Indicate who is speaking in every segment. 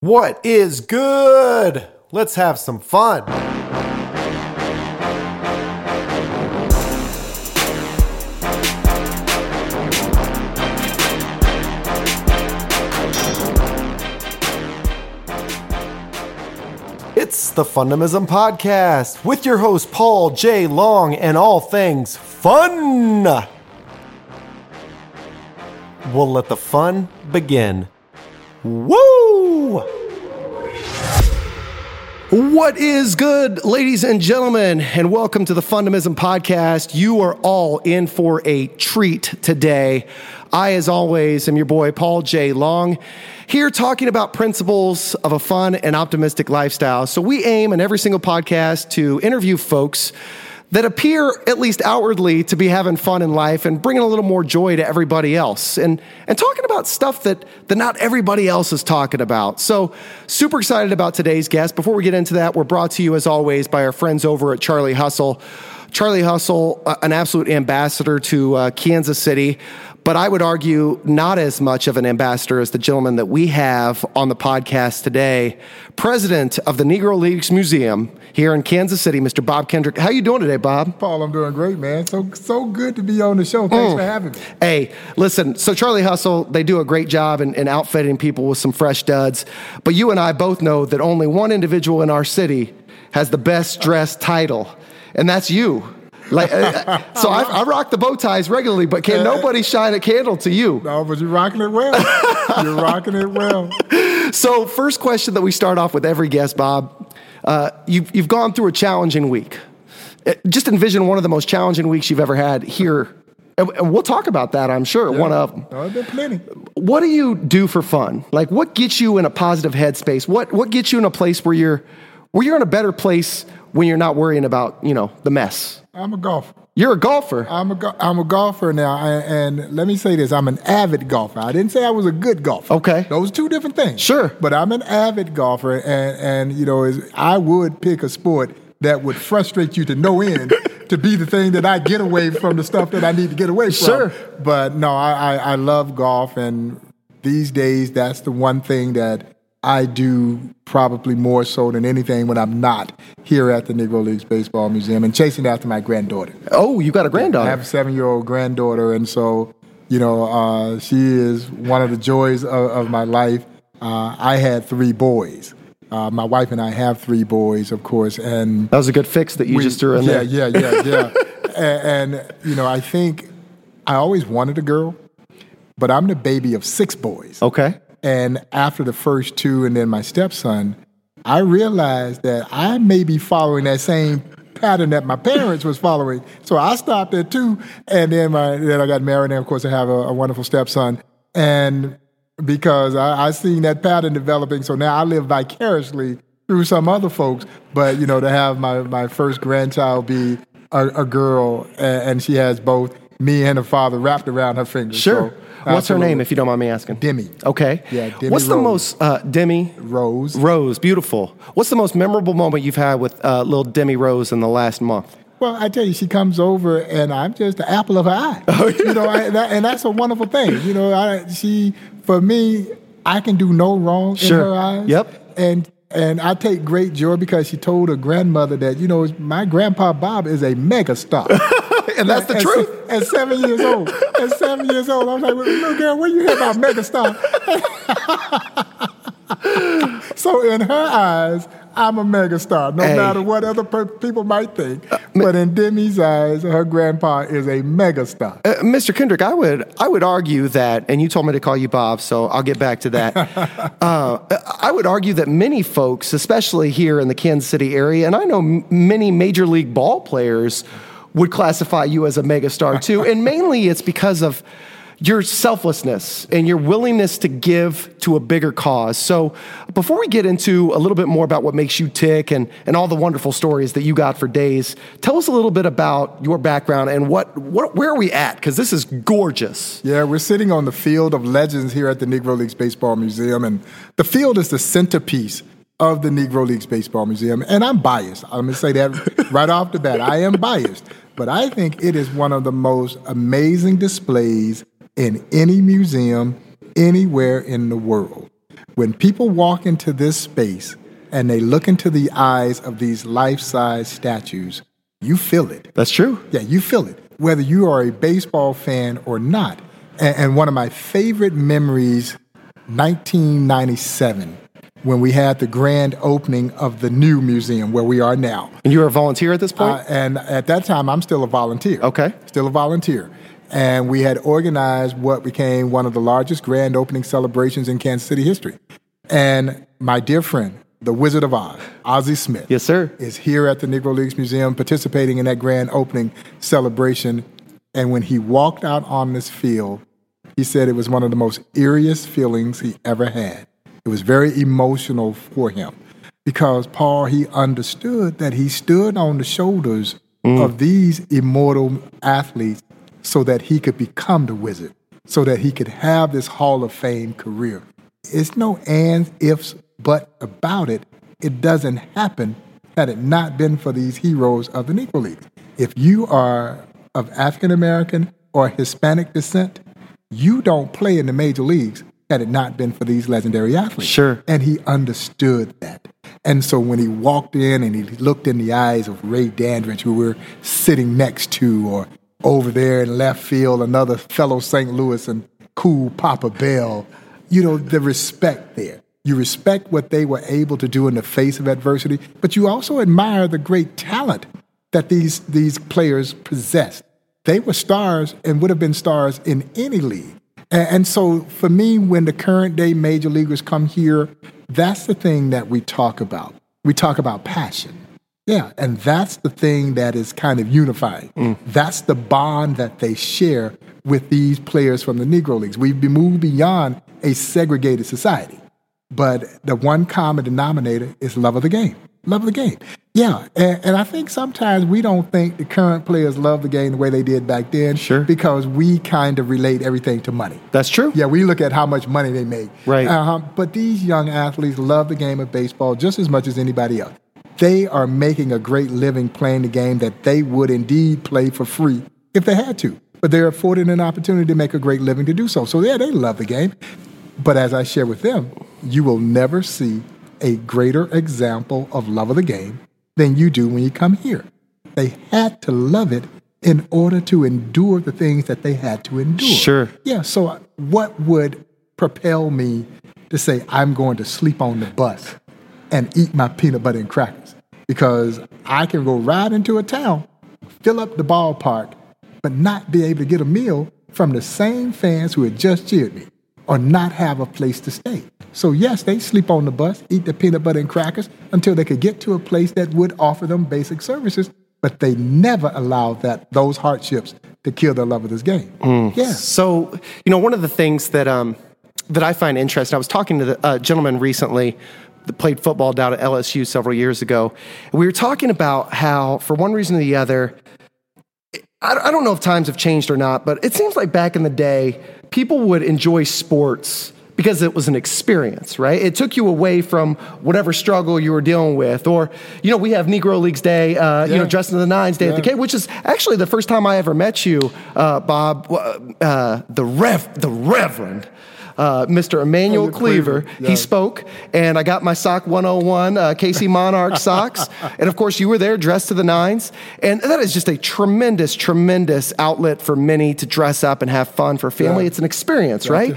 Speaker 1: What is good? Let's have some fun. It's the Fundamism Podcast with your host, Paul J. Long, and all things fun. We'll let the fun begin. Woo! What is good, ladies and gentlemen, and welcome to the Fundamism Podcast. You are all in for a treat today. I, as always, am your boy, Paul J. Long, here talking about principles of a fun and optimistic lifestyle. So, we aim in every single podcast to interview folks that appear, at least outwardly, to be having fun in life and bringing a little more joy to everybody else and, and talking about stuff that, that not everybody else is talking about. So, super excited about today's guest. Before we get into that, we're brought to you, as always, by our friends over at Charlie Hustle. Charlie Hustle, an absolute ambassador to uh, Kansas City, but I would argue not as much of an ambassador as the gentleman that we have on the podcast today, president of the Negro Leagues Museum here in Kansas City, Mr. Bob Kendrick. How you doing today, Bob?
Speaker 2: Paul, I'm doing great, man. So so good to be on the show. Thanks
Speaker 1: Mm.
Speaker 2: for having me.
Speaker 1: Hey, listen, so Charlie Hustle, they do a great job in, in outfitting people with some fresh duds. But you and I both know that only one individual in our city has the best dressed title, and that's you. Like, uh, so I, I rock the bow ties regularly, but can nobody shine a candle to you?
Speaker 2: No, but you're rocking it well. you're rocking it well.
Speaker 1: So, first question that we start off with every guest, Bob. Uh, you've, you've gone through a challenging week. Uh, Just envision one of the most challenging weeks you've ever had here. And we'll talk about that, I'm sure, one of them.
Speaker 2: No, there plenty.
Speaker 1: what do you do for fun? Like what gets you in a positive headspace? What what gets you in a place where you're where you're in a better place when you're not worrying about, you know, the mess?
Speaker 2: I'm a golfer.
Speaker 1: You're a golfer.
Speaker 2: I'm a go- I'm a golfer now, and, and let me say this: I'm an avid golfer. I didn't say I was a good golfer.
Speaker 1: Okay.
Speaker 2: those are two different things.
Speaker 1: Sure.
Speaker 2: but I'm an avid golfer, and and you know, is I would pick a sport that would frustrate you to no end to be the thing that I get away from the stuff that I need to get away from.
Speaker 1: Sure.
Speaker 2: But no, I, I, I love golf, and these days that's the one thing that I do probably more so than anything when I'm not here at the Negro Leagues Baseball Museum and chasing after my granddaughter.
Speaker 1: oh, you got a granddaughter.
Speaker 2: I have a seven-year-old granddaughter, and so you know uh, she is one of the joys of, of my life. Uh, I had three boys. Uh, my wife and I have three boys, of course, and
Speaker 1: that was a good fix that you
Speaker 2: we-
Speaker 1: just threw in
Speaker 2: yeah,
Speaker 1: there.
Speaker 2: Yeah, yeah, yeah, and, and you know, I think I always wanted a girl, but I'm the baby of six boys.
Speaker 1: Okay.
Speaker 2: And after the first two, and then my stepson, I realized that I may be following that same pattern that my parents was following. So I stopped at two, and then my then I got married, and of course I have a, a wonderful stepson. And because I, I seen that pattern developing, so now I live vicariously through some other folks. But you know, to have my my first grandchild be a, a girl, and, and she has both me and her father wrapped around her fingers.
Speaker 1: Sure.
Speaker 2: So,
Speaker 1: What's her name, if you don't mind me asking?
Speaker 2: Demi.
Speaker 1: Okay.
Speaker 2: Yeah, Demi
Speaker 1: What's the
Speaker 2: Rose.
Speaker 1: most uh, Demi
Speaker 2: Rose.
Speaker 1: Rose? Beautiful. What's the most memorable moment you've had with uh, little Demi Rose in the last month?
Speaker 2: Well, I tell you, she comes over, and I'm just the apple of her eye.
Speaker 1: Oh,
Speaker 2: You know, I, that, and that's a wonderful thing. You know, I, she for me, I can do no wrong
Speaker 1: Sure.
Speaker 2: in her eyes.
Speaker 1: Yep.
Speaker 2: And and I take great joy because she told her grandmother that you know my grandpa Bob is a mega star.
Speaker 1: And that's the
Speaker 2: at,
Speaker 1: truth.
Speaker 2: At seven years old, at seven years old, I was like, well, "Little girl, what you hear about megastar?" so in her eyes, I'm a megastar, no
Speaker 1: Hey. Uh,
Speaker 2: matter what other per- people might think. but in Demi's eyes, her grandpa is a megastar.
Speaker 1: Uh, Mr. Kendrick, I would I would argue that, and you told me to call you Bob, so I'll get back to that. uh, I would argue that many folks, especially here in the Kansas City area, and I know m- many major league ball players, would classify you as a megastar too, and mainly it's because of your selflessness and your willingness to give to a bigger cause. So, before we get into a little bit more about what makes you tick and, and all the wonderful stories that you got for days, tell us a little bit about your background and what, what where are we at? Because this is gorgeous.
Speaker 2: Yeah, we're sitting on the field of legends here at the Negro Leagues Baseball Museum, and the field is the centerpiece of the Negro Leagues Baseball Museum. And I'm biased. I'm going to say that right off the bat. I am biased, but I think it is one of the most amazing displays in any museum anywhere in the world. when people walk into this space and they look into the eyes of these life size statues, you feel it.
Speaker 1: That's true.
Speaker 2: Yeah, you feel it, whether you are a baseball fan or not. And, and one of my favorite memories, 1997, when we had the grand opening of the new museum where we are now.
Speaker 1: And you were a volunteer at this point?
Speaker 2: Uh, and at that time, I'm still a volunteer.
Speaker 1: Okay.
Speaker 2: Still a volunteer. And we had organized what became one of the largest grand opening celebrations in Kansas City history. And my dear friend, the Wizard of Oz, Ozzie Smith,
Speaker 1: yes, sir,
Speaker 2: is here at the Negro Leagues Museum participating in that grand opening celebration. And when he walked out on this field, he said it was one of the most eeriest feelings he ever had. It was very emotional for him because Paul, he understood that he stood on the shoulders mm. of these immortal athletes so that he could become the wizard, so that he could have this Hall of Fame career. It's no ands, ifs, but about it. It doesn't happen had it not been for these heroes of the Negro League. If you are of African American or Hispanic descent, you don't play in the major leagues had it not been for these legendary athletes.
Speaker 1: Sure.
Speaker 2: And he understood that. And so when he walked in and he looked in the eyes of Ray Dandridge, who we're sitting next to, or over there in left field, another fellow St. Louis and cool Papa Bell, you know, the respect there. You respect what they were able to do in the face of adversity, but you also admire the great talent that these, these players possessed. They were stars and would have been stars in any league. And, and so for me, when the current day major leaguers come here, that's the thing that we talk about. We talk about passion. Yeah, and that's the thing that is kind of unifying. Mm. That's the bond that they share with these players from the Negro Leagues. We've moved beyond a segregated society, but the one common denominator is love of the game. Love of the game. Yeah, and, and, I think sometimes we don't think the current players love the game the way they did back then.
Speaker 1: Sure.
Speaker 2: Because we kind of relate everything to money.
Speaker 1: That's true.
Speaker 2: Yeah, we look at how much money they make.
Speaker 1: Right.
Speaker 2: Uh-huh. But these young athletes love the game of baseball just as much as anybody else. They are making a great living playing the game that they would indeed play for free if they had to. But they're afforded an opportunity to make a great living to do so. So, yeah, they love the game. But as I share with them, you will never see a greater example of love of the game than you do when you come here. They had to love it in order to endure the things that they had to endure.
Speaker 1: Sure.
Speaker 2: Yeah. So, what would propel me to say, I'm going to sleep on the bus and eat my peanut butter and crackers? Because I can go ride into a town, fill up the ballpark, but not be able to get a meal from the same fans who had just cheered me or not have a place to stay. So, yes, they sleep on the bus, eat the peanut butter and crackers until they could get to a place that would offer them basic services, but they never allowed that those hardships to kill their love of this game.
Speaker 1: Mm. Yeah. So, you know, one of the things that um, that I find interesting, I was talking to the uh, gentleman recently that played football down at LSU several years ago. And we were talking about how, for one reason or the other, I, I don't know if times have changed or not, but it seems like back in the day, people would enjoy sports because it was an experience, right? It took you away from whatever struggle you were dealing with. Or, you know, we have Negro Leagues Day, uh, yeah. you know, dressed in the nines day yeah. at the K, which is actually the first time I ever met you, uh, Bob, uh, the Rev, the Reverend uh, Mr. Emanuel oh, Cleaver. Yeah. He spoke, and I got my sock 101 uh, KC Monarch socks. And of course, you were there dressed to the nines. And that is just a tremendous, tremendous outlet for many to dress up and have fun for family. Yeah. It's an experience, right?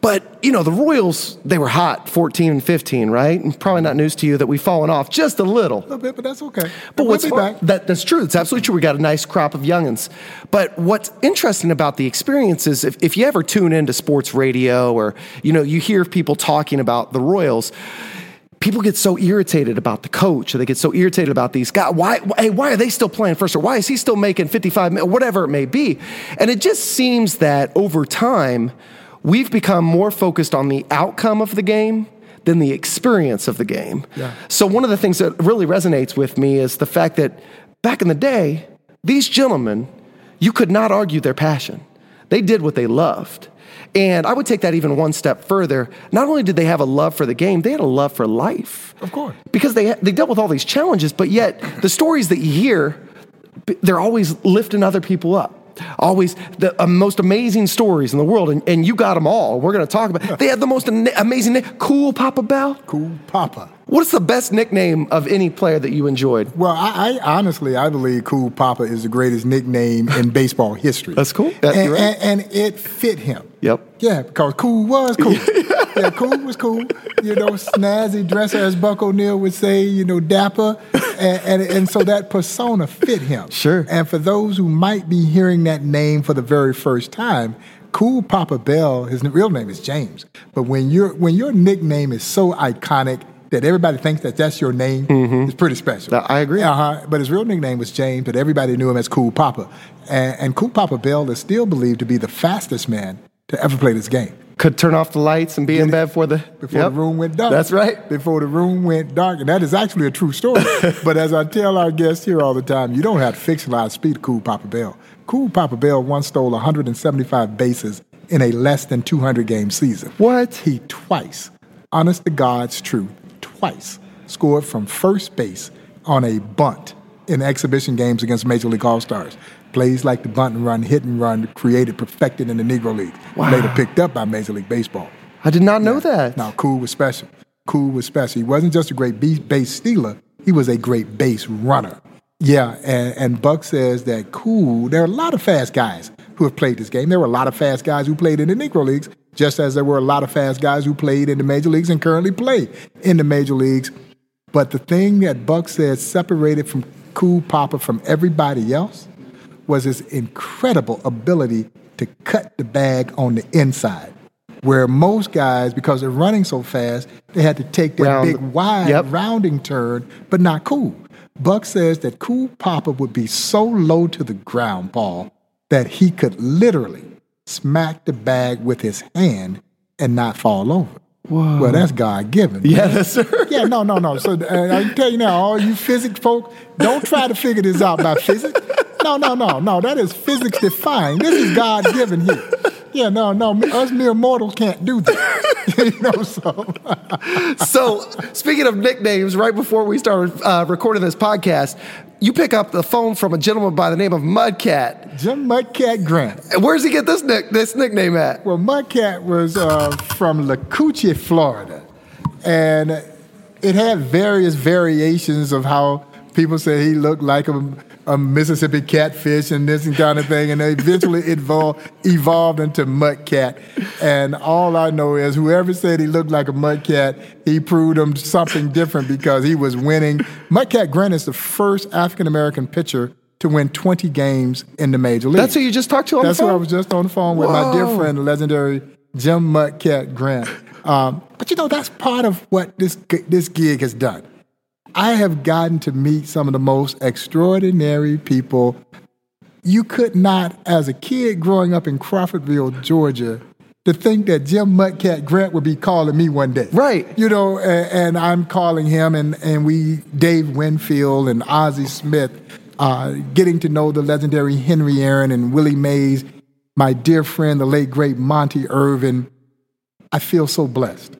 Speaker 1: But, you know, the Royals, they were hot 14 and 15, right? And probably not news to you that we've fallen off just a little. A
Speaker 2: little bit, but that's okay.
Speaker 1: But we'll what's that, that's true. It's absolutely true. We got a nice crop of youngins. But what's interesting about the experience is if, if you ever tune into sports radio or, you know, you hear people talking about the Royals, people get so irritated about the coach or they get so irritated about these guys why hey, why are they still playing first or why is he still making 55 whatever it may be and it just seems that over time we've become more focused on the outcome of the game than the experience of the game.
Speaker 2: Yeah.
Speaker 1: So, one of the things that really resonates with me is the fact that back in the day, these gentlemen, you could not argue their passion. They did what they loved. And I would take that even one step further. Not only did they have a love for the game, they had a love for life.
Speaker 2: Of course.
Speaker 1: Because they, they dealt with all these challenges, but yet the stories that you hear, they're always lifting other people up. Always the uh, most amazing stories in the world, and, and you got them all. We're going to talk about. They had the most an- amazing, cool Papa Bell.
Speaker 2: Cool Papa.
Speaker 1: What's the best nickname of any player that you enjoyed?
Speaker 2: Well, I, I honestly, I believe Cool Papa is the greatest nickname in baseball history.
Speaker 1: That's cool.
Speaker 2: And,
Speaker 1: right.
Speaker 2: and, and it fit him.
Speaker 1: Yep.
Speaker 2: Yeah, because cool was cool. yeah, cool was cool. You know, snazzy dresser, as Buck O'Neil would say, you know, dapper. And, and, and so that persona fit him.
Speaker 1: Sure.
Speaker 2: And for those who might be hearing that name for the very first time, Cool Papa Bell, his real name is James. But when, your when your nickname is so iconic that everybody thinks that that's your name, it's pretty special.
Speaker 1: I agree.
Speaker 2: Uh-huh. But his real nickname was James, but everybody knew him as Cool Papa. And, and Cool Papa Bell is still believed to be the fastest man to ever play this game.
Speaker 1: Could turn off the lights and be in bed before the
Speaker 2: Before
Speaker 1: Yep.
Speaker 2: the room went dark.
Speaker 1: That's right.
Speaker 2: Before the room went dark. And that is actually a true story. but as I tell our guests here all the time, you don't have to fictionalize speed of Cool Papa Bell. Cool Papa Bell once stole 175 bases in a less than 200 game season.
Speaker 1: What?
Speaker 2: He twice, honest to God's truth, twice scored from first base on a bunt in exhibition games against Major League All Stars. Plays like the bunt and run, hit and run, created, perfected in the Negro League.
Speaker 1: Wow.
Speaker 2: Later picked up by Major League Baseball.
Speaker 1: I did not know that.
Speaker 2: Now, Cool was special. Cool was special. He wasn't just a great base stealer, he was a great base runner. Yeah, and, and Buck says that Cool, there are a lot of fast guys who have played this game. There were a lot of fast guys who played in the Negro Leagues, just as there were a lot of fast guys who played in the major leagues and currently play in the major leagues. But the thing that Buck says separated from Cool Papa from everybody else was his incredible ability to cut the bag on the inside. Where most guys, because they're running so fast, they had to take that
Speaker 1: Round-
Speaker 2: big wide
Speaker 1: Yep.
Speaker 2: rounding turn, but not cool. Buck says that Cool Papa would be so low to the ground, Paul, that he could literally smack the bag with his hand and not fall over. Whoa. Well, that's God given.
Speaker 1: Yes, sir.
Speaker 2: Yeah, no, no, no. So uh, I tell you now, all you physics folk, don't try to figure this out by physics. No, no, no, no. That is physics defying. This is God given here. Yeah, no, no. Us mere mortals can't do that. you know, so
Speaker 1: so, speaking of nicknames, right before we started uh, recording this podcast, you pick up the phone from a gentleman by the name of Mudcat.
Speaker 2: Jim Mudcat Grant.
Speaker 1: Where's he get this nick this nickname at?
Speaker 2: Well, Mudcat was uh, from Lacoochee, Florida, and it had various variations of how people say he looked like a, a Mississippi catfish and this and kind of thing, and they eventually evolved evolved into Mudcat. And all I know is whoever said he looked like a Mudcat, he proved him something different because he was winning. Mudcat Grant is the first African American pitcher to win 20 games in the major leagues.
Speaker 1: That's who you just talked to on
Speaker 2: That's
Speaker 1: the
Speaker 2: who. I was just on the phone with my dear friend, the legendary Jim Mudcat Grant. Um, but you know, that's part of what this this gig has done. I have gotten to meet some of the most extraordinary people. You could not, as a kid growing up in Crawfordville, Georgia, to think that Jim Mudcat Grant would be calling me one day.
Speaker 1: Right.
Speaker 2: You know, and, and I'm calling him, and, and we, Dave Winfield and Ozzie Smith, uh, getting to know the legendary Henry Aaron and Willie Mays, my dear friend, the late great Monte Irvin. I feel so blessed.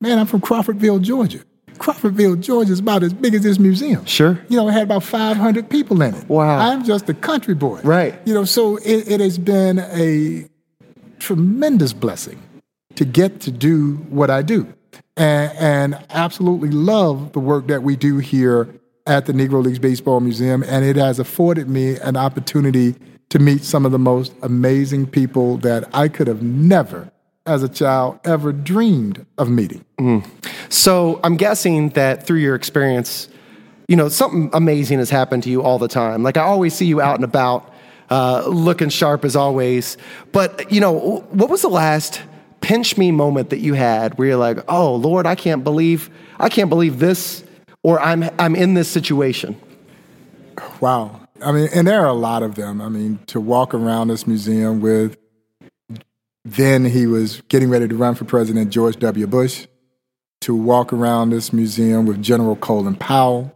Speaker 2: Man, I'm from Crawfordville, Georgia. Crawfordville, Georgia is about as big as this museum.
Speaker 1: Sure.
Speaker 2: You know, it had about 500 people in it.
Speaker 1: Wow.
Speaker 2: I'm just a country boy.
Speaker 1: Right.
Speaker 2: You know, so it, it has been a tremendous blessing to get to do what I do and, and absolutely love the work that we do here at the Negro Leagues Baseball Museum. And it has afforded me an opportunity to meet some of the most amazing people that I could have never, as a child, ever dreamed of meeting.
Speaker 1: So I'm guessing that through your experience, you know, something amazing has happened to you all the time. Like I always see you out and about, uh, looking sharp as always. But you know, what was the last pinch me moment that you had where you're like, "Oh Lord, I can't believe, I can't believe this," or "I'm I'm in this situation."
Speaker 2: Wow. I mean, and there are a lot of them. I mean, to walk around this museum with, then he was getting ready to run for president, George W. Bush, to walk around this museum with General Colin Powell,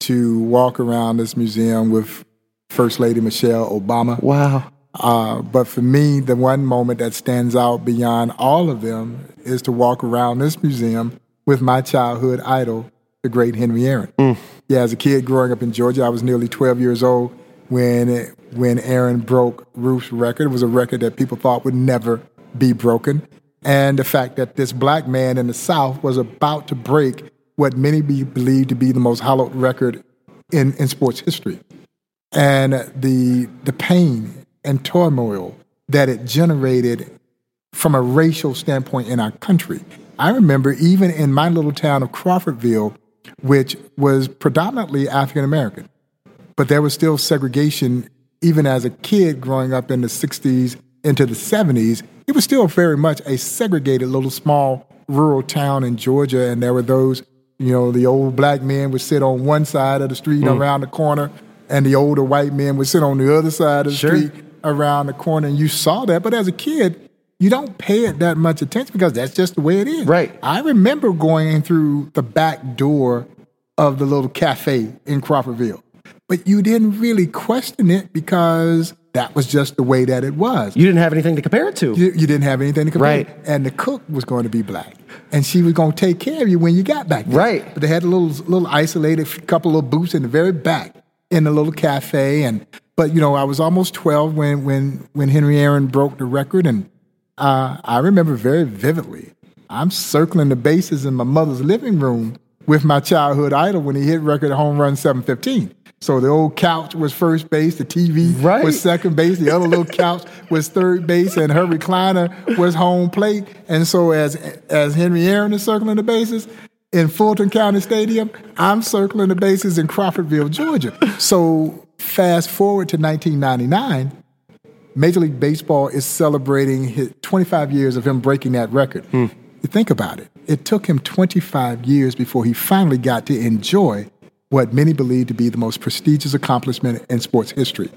Speaker 2: to walk around this museum with First Lady Michelle Obama.
Speaker 1: Wow.
Speaker 2: Uh, but for me, the one moment that stands out beyond all of them is to walk around this museum with my childhood idol, the great Henry Aaron. Yeah, as a kid growing up in Georgia, I was nearly 12 years old. when when Aaron broke Ruth's record. It was a record that people thought would never be broken, and the fact that this black man in the South was about to break what many be, believe to be the most hallowed record in, in sports history, and the the pain and turmoil that it generated from a racial standpoint in our country. I remember even in my little town of Crawfordville, which was predominantly African American, but there was still segregation even as a kid growing up in the 60s into the 70s. It was still very much a segregated little small rural town in Georgia, and there were those, you know, the old black men would sit on one side of the street mm. around the corner, and the older white men would sit on the other side of the sure. street around the corner, and you saw that. But as a kid, you don't pay it that much attention because that's just the way it is.
Speaker 1: Right.
Speaker 2: I remember going in through the back door of the little cafe in Crawfordville, but you didn't really question it because that was just the way that it was.
Speaker 1: You didn't have anything to compare it to.
Speaker 2: You, you didn't have anything to compare.
Speaker 1: Right.
Speaker 2: It. And the cook was going to be black, and she was going to take care of you when you got back there.
Speaker 1: Right.
Speaker 2: But they had a little little isolated couple of booths in the very back in the little cafe, and but you know I was almost twelve when when when Henry Aaron broke the record, and uh, I remember very vividly. I'm circling the bases in my mother's living room with my childhood idol when he hit record home run 715. So the old couch was first base, the TV right. was second base, the other little couch was third base, and her recliner was home plate. And so as as Henry Aaron is circling the bases in Fulton County Stadium, I'm circling the bases in Crawfordville, Georgia. So fast forward to 1999, Major League Baseball is celebrating his 25 years of him breaking that record. Hmm. You think about it. It took him 25 years before he finally got to enjoy what many believe to be the most prestigious accomplishment in sports history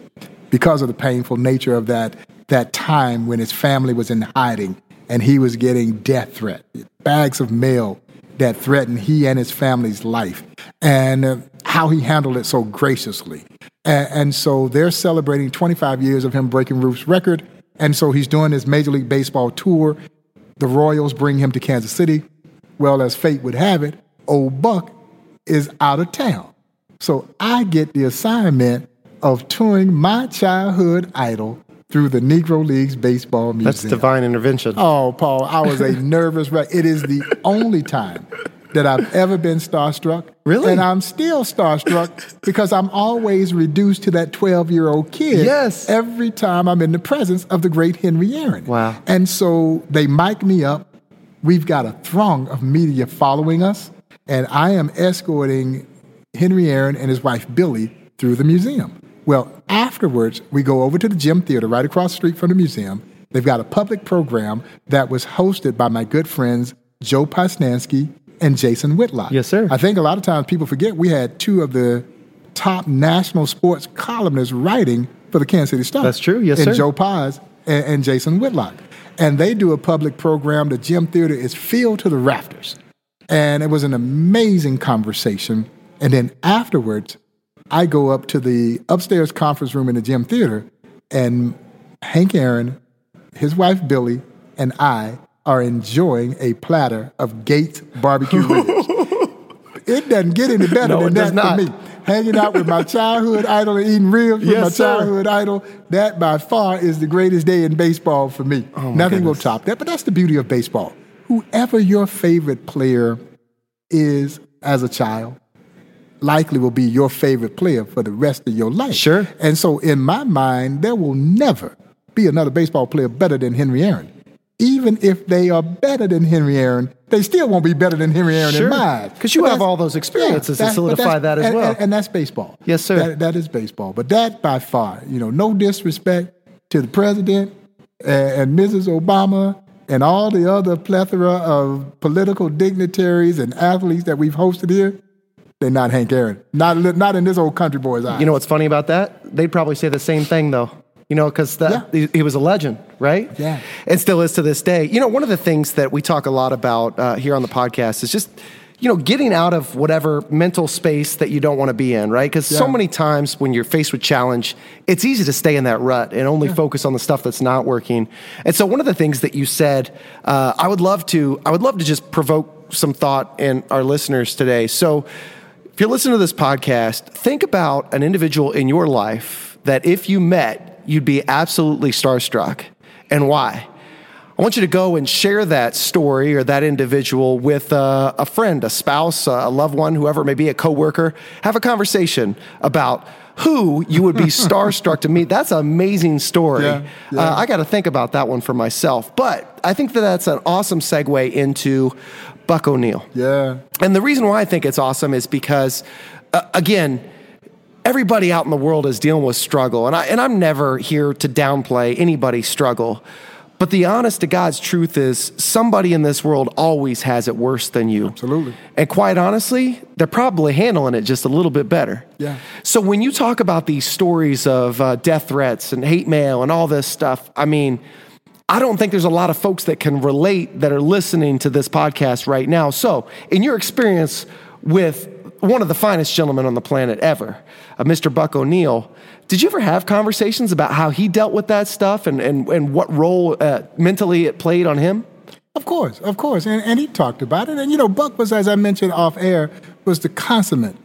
Speaker 2: because of the painful nature of that, that time when his family was in hiding and he was getting death threats, bags of mail that threatened he and his family's life, and uh, how he handled it so graciously. And, and so they're celebrating 25 years of him breaking Ruth's record. And so he's doing his Major League Baseball tour. The Royals bring him to Kansas City. Well, as fate would have it, old Buck is out of town. So I get the assignment of touring my childhood idol through the Negro Leagues Baseball Museum.
Speaker 1: That's divine intervention.
Speaker 2: Oh, Paul, I was a nervous wreck. It is the only time that I've ever been starstruck.
Speaker 1: Really?
Speaker 2: And I'm still starstruck because I'm always reduced to that 12 year old kid.
Speaker 1: Yes.
Speaker 2: Every time I'm in the presence of the great Henry Aaron.
Speaker 1: Wow.
Speaker 2: And so they mic me up. We've got a throng of media following us, and I am escorting Henry Aaron and his wife Billye through the museum. Well, afterwards, we go over to the Gem Theater right across the street from the museum. They've got a public program that was hosted by my good friends Joe Posnanski and Jason Whitlock.
Speaker 1: Yes, sir.
Speaker 2: I think a lot of times people forget we had two of the top national sports columnists writing for the Kansas City Star.
Speaker 1: That's true. Yes, sir.
Speaker 2: and
Speaker 1: sir.
Speaker 2: Joe Pos and, and Jason Whitlock. And they do a public program. The Gem theater is filled to the rafters. And it was an amazing conversation. And then afterwards, I go up to the upstairs conference room in the Gem theater, and Hank Aaron, his wife Billye, and I are enjoying a platter of Gates barbecue ribs. it doesn't get any better
Speaker 1: no,
Speaker 2: than that
Speaker 1: not.
Speaker 2: for me. Hanging out with my childhood idol and eating ribs with
Speaker 1: yes,
Speaker 2: my
Speaker 1: sir.
Speaker 2: childhood idol, that by far is the greatest day in baseball for me.
Speaker 1: Oh
Speaker 2: Nothing
Speaker 1: goodness.
Speaker 2: will top that, but that's the beauty of baseball. Whoever your favorite player is as a child, likely will be your favorite player for the rest of your life.
Speaker 1: Sure.
Speaker 2: And so, in my mind, there will never be another baseball player better than Henry Aaron even if they are better than Henry Aaron, they still won't be better than Henry Aaron
Speaker 1: sure.
Speaker 2: in my eyes.
Speaker 1: Because you
Speaker 2: but
Speaker 1: have all those experiences
Speaker 2: yeah,
Speaker 1: to solidify that as
Speaker 2: and,
Speaker 1: well.
Speaker 2: And, and, that's baseball.
Speaker 1: Yes, sir.
Speaker 2: That, that is baseball. But that by far, you know, no disrespect to the president and, and Mrs. Obama and all the other plethora of political dignitaries and athletes that we've hosted here. They're not Hank Aaron. Not, not in this old country boy's eyes.
Speaker 1: You know what's funny about that? They'd probably say the same thing, though you know, because
Speaker 2: yeah.
Speaker 1: he, he, was a legend, right?
Speaker 2: Yeah.
Speaker 1: And still is to this day. You know, one of the things that we talk a lot about uh, here on the podcast is just, you know, getting out of whatever mental space that you don't want to be in, right? Because yeah. so many times when you're faced with challenge, it's easy to stay in that rut and only yeah. focus on the stuff that's not working. And so one of the things that you said, uh, I would love to, I would love to just provoke some thought in our listeners today. So, if you're listening to this podcast, think about an individual in your life that if you met, you'd be absolutely starstruck and why. I want you to go and share that story or that individual with uh, a friend, a spouse, a loved one, whoever it may be, a coworker. Have a conversation about who you would be starstruck to meet. That's an amazing story.
Speaker 2: Yeah, yeah.
Speaker 1: Uh, I got to think about that one for myself. But I think that that's an awesome segue into Buck O'Neil.
Speaker 2: Yeah.
Speaker 1: And the reason why I think it's awesome is because, uh, again, everybody out in the world is dealing with struggle. And, I, and I'm never here to downplay anybody's struggle. But the honest to God's truth is somebody in this world always has it worse than you.
Speaker 2: Absolutely.
Speaker 1: And quite honestly, they're probably handling it just a little bit better.
Speaker 2: Yeah.
Speaker 1: So when you talk about these stories of uh, death threats and hate mail and all this stuff, I mean, I don't think there's a lot of folks that can relate that are listening to this podcast right now. So, in your experience with one of the finest gentlemen on the planet ever, uh, Mr. Buck O'Neil. did you ever have conversations about how he dealt with that stuff and, and, and what role uh, mentally it played on him?
Speaker 2: Of course, of course. And, and he talked about it. And, you know, Buck was, as I mentioned off air, was the consummate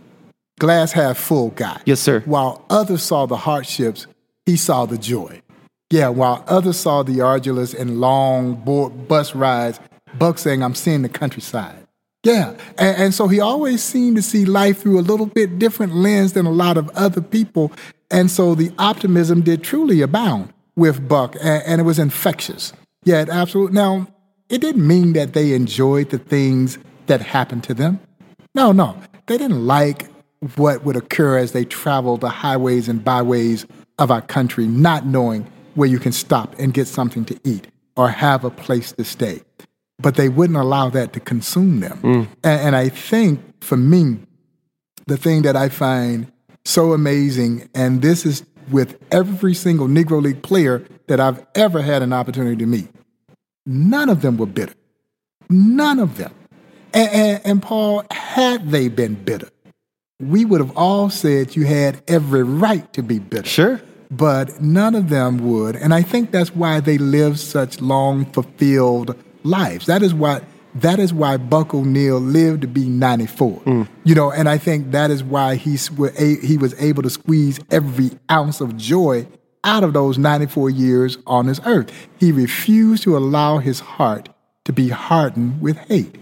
Speaker 2: glass half full guy.
Speaker 1: Yes, sir.
Speaker 2: While others saw the hardships, he saw the joy. Yeah, while others saw the arduous and long board, bus rides, Buck saying, I'm seeing the countryside. Yeah, and, and, so he always seemed to see life through a little bit different lens than a lot of other people. And so the optimism did truly abound with Buck, and, and it was infectious. Yeah, it absolutely. Now, it didn't mean that they enjoyed the things that happened to them. No, no. They didn't like what would occur as they traveled the highways and byways of our country, not knowing where you can stop and get something to eat or have a place to stay. But they wouldn't allow that to consume them. Mm. And, and I think for me, the thing that I find so amazing, and this is with every single Negro League player that I've ever had an opportunity to meet, none of them were bitter. None of them. And, and, and, Paul, had they been bitter, we would have all said you had every right to be bitter.
Speaker 1: Sure
Speaker 2: but none of them would. And I think that's why they live such long, fulfilled lives. That is why that is why Buck O'Neil lived to be 94. Mm. You know, and I think that is why he's, he was able to squeeze every ounce of joy out of those 94 years on this earth. He refused to allow his heart to be hardened with hate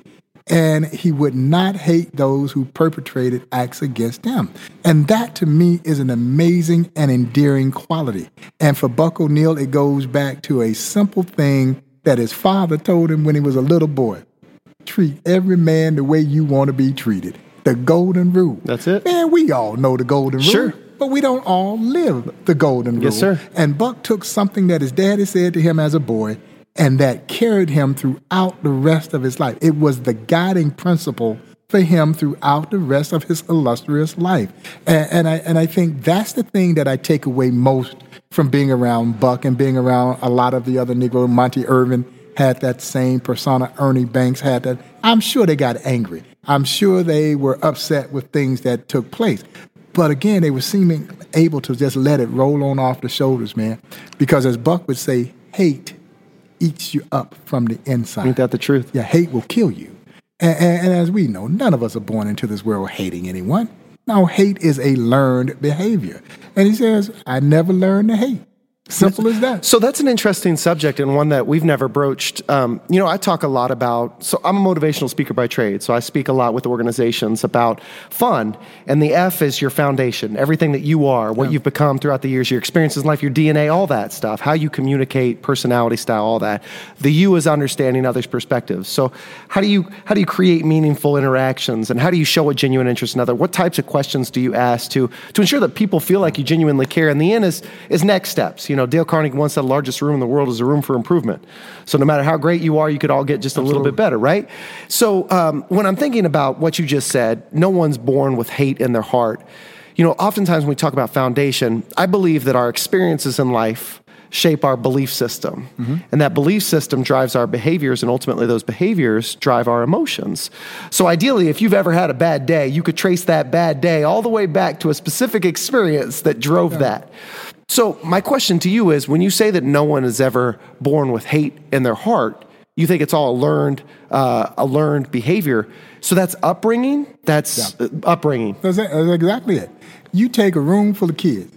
Speaker 2: and he would not hate those who perpetrated acts against him. And that to me is an amazing and endearing quality. And for Buck O'Neil, it goes back to a simple thing that his father told him when he was a little boy treat every man the way you want to be treated. The golden rule.
Speaker 1: That's it.
Speaker 2: Man, we all know the golden rule.
Speaker 1: Sure.
Speaker 2: But we don't all live the golden rule.
Speaker 1: Yes, sir.
Speaker 2: And Buck took something that his daddy said to him as a boy and that carried him throughout the rest of his life. It was the guiding principle for him throughout the rest of his illustrious life. And, and, I, and I think that's the thing that I take away most from being around Buck and being around a lot of the other Negro. Monte Irvin had that same persona. Ernie Banks had that. I'm sure they got angry. I'm sure they were upset with things that took place. But again, they were seeming able to just let it roll on off the shoulders, man. Because as Buck would say, hate eats you up from the inside.
Speaker 1: Ain't that the truth?
Speaker 2: Yeah, hate will kill you. And, and, and, as we know, none of us are born into this world hating anyone. No, hate is a learned behavior. And he says, I never learned to hate. Simple as that.
Speaker 1: So that's an interesting subject and one that we've never broached. Um, you know, I talk a lot about, so I'm a motivational speaker by trade. So I speak a lot with organizations about fun. And the F is your foundation, everything that you are, what yeah. you've become throughout the years, your experiences in life, your DNA, all that stuff, how you communicate, personality style, all that. The U is understanding others' perspectives. So how do you, how do you create meaningful interactions and how do you show a genuine interest in other? What types of questions do you ask to, to ensure that people feel like you genuinely care? And the N is, is next steps. You know, Dale Carnegie once said the largest room in the world is a room for improvement. So no matter how great you are, you could all get just a Absolutely. little bit better, right? So um, when I'm thinking about what you just said, no one's born with hate in their heart. You know, oftentimes when we talk about foundation, I believe that our experiences in life shape our belief system. Mm-hmm. And that belief system drives our behaviors, and ultimately, those behaviors drive our emotions. So, ideally, if you've ever had a bad day, you could trace that bad day all the way back to a specific experience that drove yeah. that. So, my question to you is when you say that no one is ever born with hate in their heart, You think it's all a learned, uh, a learned behavior. So that's upbringing. That's uh, upbringing.
Speaker 2: That's, it. that's exactly it. You take a room full of kids,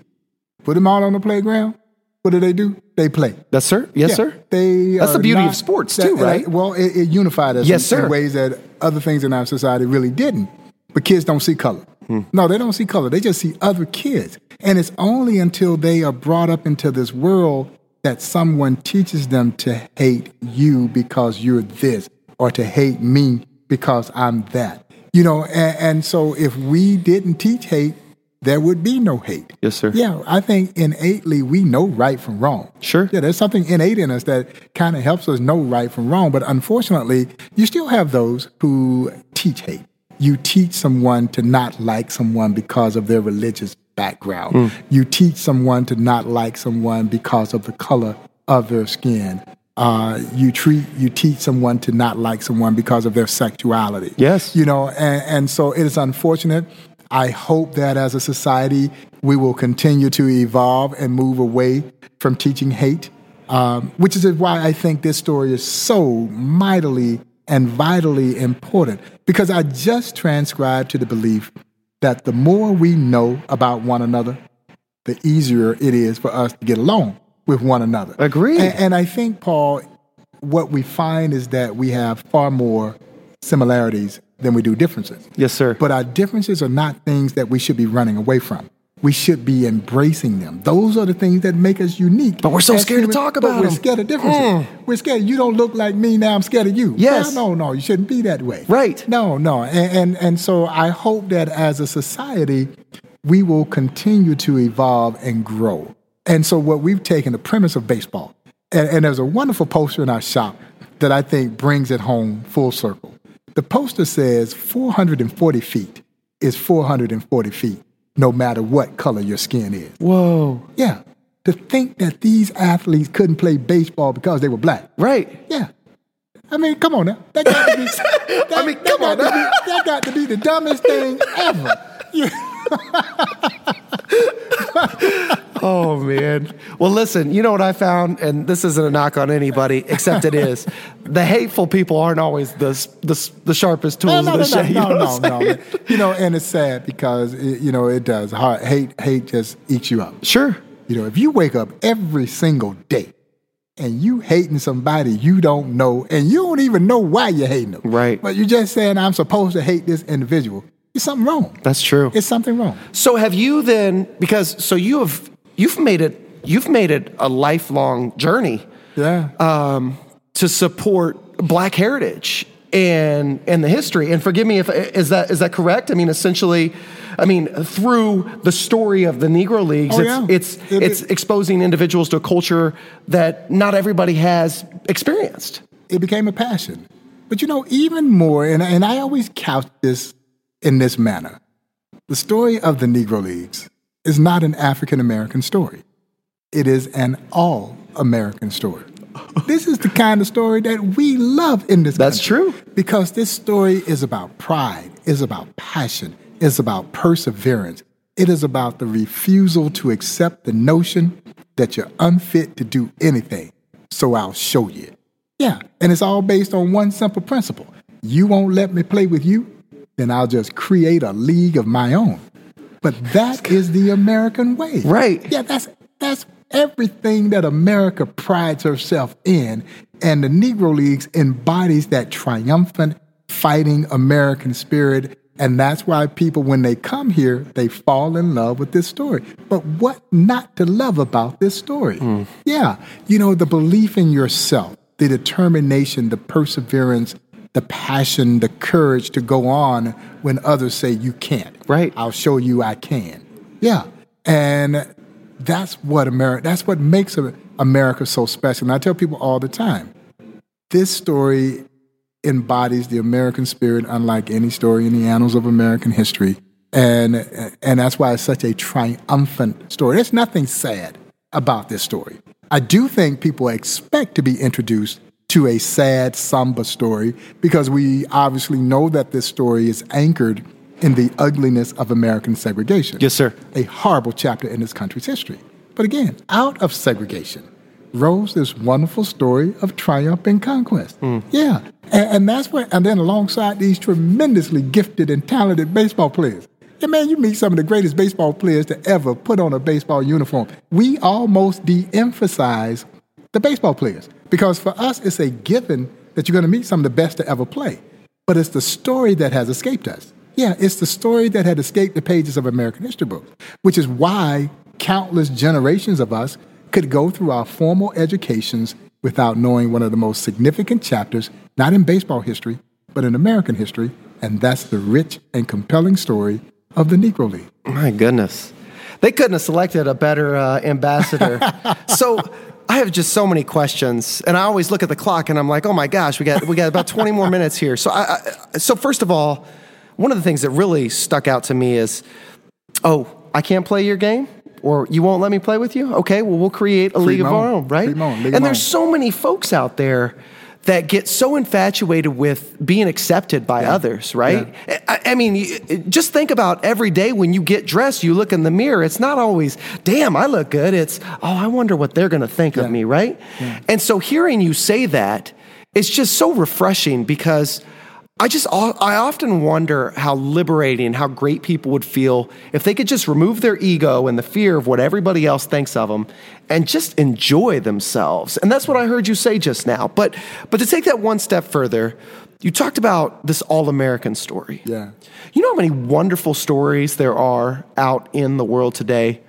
Speaker 2: put them out on the playground. What do they do? They play.
Speaker 1: Yes, sir. Yes,
Speaker 2: Yeah,
Speaker 1: sir.
Speaker 2: They
Speaker 1: That's the beauty
Speaker 2: not-
Speaker 1: of sports,
Speaker 2: that-
Speaker 1: too, right?
Speaker 2: well, it, it unified us
Speaker 1: Yes,
Speaker 2: in, in ways that other things in our society really didn't. But kids don't see color.
Speaker 1: Hmm.
Speaker 2: No, they don't see color. They just see other kids. And it's only until they are brought up into this world that someone teaches them to hate you because you're this, or to hate me because I'm that. You know, and, and so if we didn't teach hate, there would be no hate.
Speaker 1: Yes, sir.
Speaker 2: Yeah, I think innately we know right from wrong.
Speaker 1: Sure.
Speaker 2: Yeah, there's something innate in us that kind of helps us know right from wrong. But unfortunately, you still have those who teach hate. You teach someone to not like someone because of their religious background.
Speaker 1: Hmm.
Speaker 2: You teach someone to not like someone because of the color of their skin. Uh, you treat you teach someone to not like someone because of their sexuality.
Speaker 1: Yes.
Speaker 2: You know, and, and so it is unfortunate. I hope that as a society, we will continue to evolve and move away from teaching hate, um, which is why I think this story is so mightily and vitally important. Because I just transcribed to the belief that the more we know about one another, the easier it is for us to get along with one another.
Speaker 1: Agreed.
Speaker 2: And, and I think, Paul, what we find is that we have far more similarities than we do differences.
Speaker 1: Yes, sir.
Speaker 2: But our differences are not things that we should be running away from. We should be embracing them. Those are the things that make us unique.
Speaker 1: But we're so scared to
Speaker 2: humans,
Speaker 1: talk
Speaker 2: but
Speaker 1: about
Speaker 2: We're
Speaker 1: them.
Speaker 2: scared of differences. Mm. We're scared. You don't look like me now. I'm scared of you.
Speaker 1: Yes.
Speaker 2: No, no, no. You shouldn't be that way.
Speaker 1: Right.
Speaker 2: No, no. And, and and so I hope that as a society, we will continue to evolve and grow. And so what we've taken the premise of baseball, and, and there's a wonderful poster in our shop that I think brings it home full circle. The poster says 440 feet is 440 feet, no matter what color your skin is.
Speaker 1: Whoa.
Speaker 2: Yeah. To think that these athletes couldn't play baseball because they were black.
Speaker 1: Right.
Speaker 2: Yeah. I mean, come on now. That got to be, that,
Speaker 1: I mean,
Speaker 2: that
Speaker 1: come
Speaker 2: got
Speaker 1: on
Speaker 2: to be, that got to be the dumbest thing ever. Yeah.
Speaker 1: Oh man. Well, listen. You know what I found, and this isn't a knock on anybody, except it is. The hateful people aren't always the the, the sharpest tools
Speaker 2: no,
Speaker 1: in
Speaker 2: no,
Speaker 1: the shed. you
Speaker 2: no,
Speaker 1: know
Speaker 2: no, no, no. You know, and it's sad because it, you know it does. Heart, hate, hate just eats you up.
Speaker 1: Sure.
Speaker 2: You know, if you wake up every single day and you hating somebody you don't know, and you don't even know why you're hating them,
Speaker 1: Right.
Speaker 2: But you're just saying I'm supposed to hate this individual. Something wrong.
Speaker 1: That's true.
Speaker 2: It's something wrong.
Speaker 1: So have you then? Because so you have you've made it you've made it a lifelong journey
Speaker 2: Yeah.
Speaker 1: um, to support Black heritage and and the history. And forgive me if is that is that correct? I mean, essentially, I mean through the story of the Negro Leagues,
Speaker 2: Oh,
Speaker 1: it's
Speaker 2: yeah.
Speaker 1: it's
Speaker 2: It
Speaker 1: it's exposing individuals to a culture that not everybody has experienced.
Speaker 2: it became a passion. But you know, even more, and, and I always couch this in this manner the story of the Negro Leagues is not an African American story, it is an all American story. This is the kind of story that we love in this
Speaker 1: That's
Speaker 2: country.
Speaker 1: true.
Speaker 2: Because this story is about pride, is about passion, is about perseverance. It is about the refusal to accept the notion that you're unfit to do anything. So I'll show you. Yeah, and it's all based on one simple principle. You won't let me play with you, then I'll just create a league of my own. But that is the American way.
Speaker 1: Right.
Speaker 2: Yeah, that's that's everything that America prides herself in, and the Negro Leagues embodies that triumphant, fighting American spirit. And that's why people, when they come here, they fall in love with this story. But what not to love about this story? Hmm. Yeah, you know, the belief in yourself, the determination, the perseverance, the passion, the courage to go on when others say you can't.
Speaker 1: Right.
Speaker 2: I'll show you I can. Yeah. And that's what America that's what makes America so special. And I tell people all the time, this story embodies the American spirit unlike any story in the annals of American history. And and that's why it's such a triumphant story. There's nothing sad about this story. I do think people expect to be introduced to a sad, somber story because we obviously know that this story is anchored in the ugliness of American segregation.
Speaker 1: Yes, sir.
Speaker 2: A horrible chapter in this country's history. But again, out of segregation, rose this wonderful story of triumph and conquest. Hmm. Yeah. And, and that's what, and then alongside these tremendously gifted and talented baseball players. Yeah, man, you meet some of the greatest baseball players to ever put on a baseball uniform. We almost de emphasize the baseball players because for us, it's a given that you're going to meet some of the best to ever play. But it's the story that has escaped us. Yeah, it's the story that had escaped the pages of American history books, which is why countless generations of us could go through our formal educations without knowing one of the most significant chapters, not in baseball history, but in American history, and that's the rich and compelling story of the Negro League.
Speaker 1: My goodness. They couldn't have selected a better uh, ambassador. so I have just so many questions, and I always look at the clock and I'm like, oh my gosh, we got we got about 20 more minutes here. So I, I, so first of all, one of the things that really stuck out to me is, oh, I can't play your game. Or you won't let me play with you? Okay, well, we'll create a league of our own, right? and there's so many folks out there that get so infatuated with being accepted by yeah. others, right? Yeah. I, I, mean, just think about every day when you get dressed, you look in the mirror. It's not always, damn, I look good. It's, oh, I wonder what they're going to think yeah. of me, right? And so hearing you say that, it's just so refreshing because I just I often wonder how liberating, how great people would feel if they could just remove their ego and the fear of what everybody else thinks of them and just enjoy themselves. And that's what I heard you say just now. But but to take that one step further, you talked about this all-American story.
Speaker 2: Yeah.
Speaker 1: You know how many wonderful stories there are out in the world today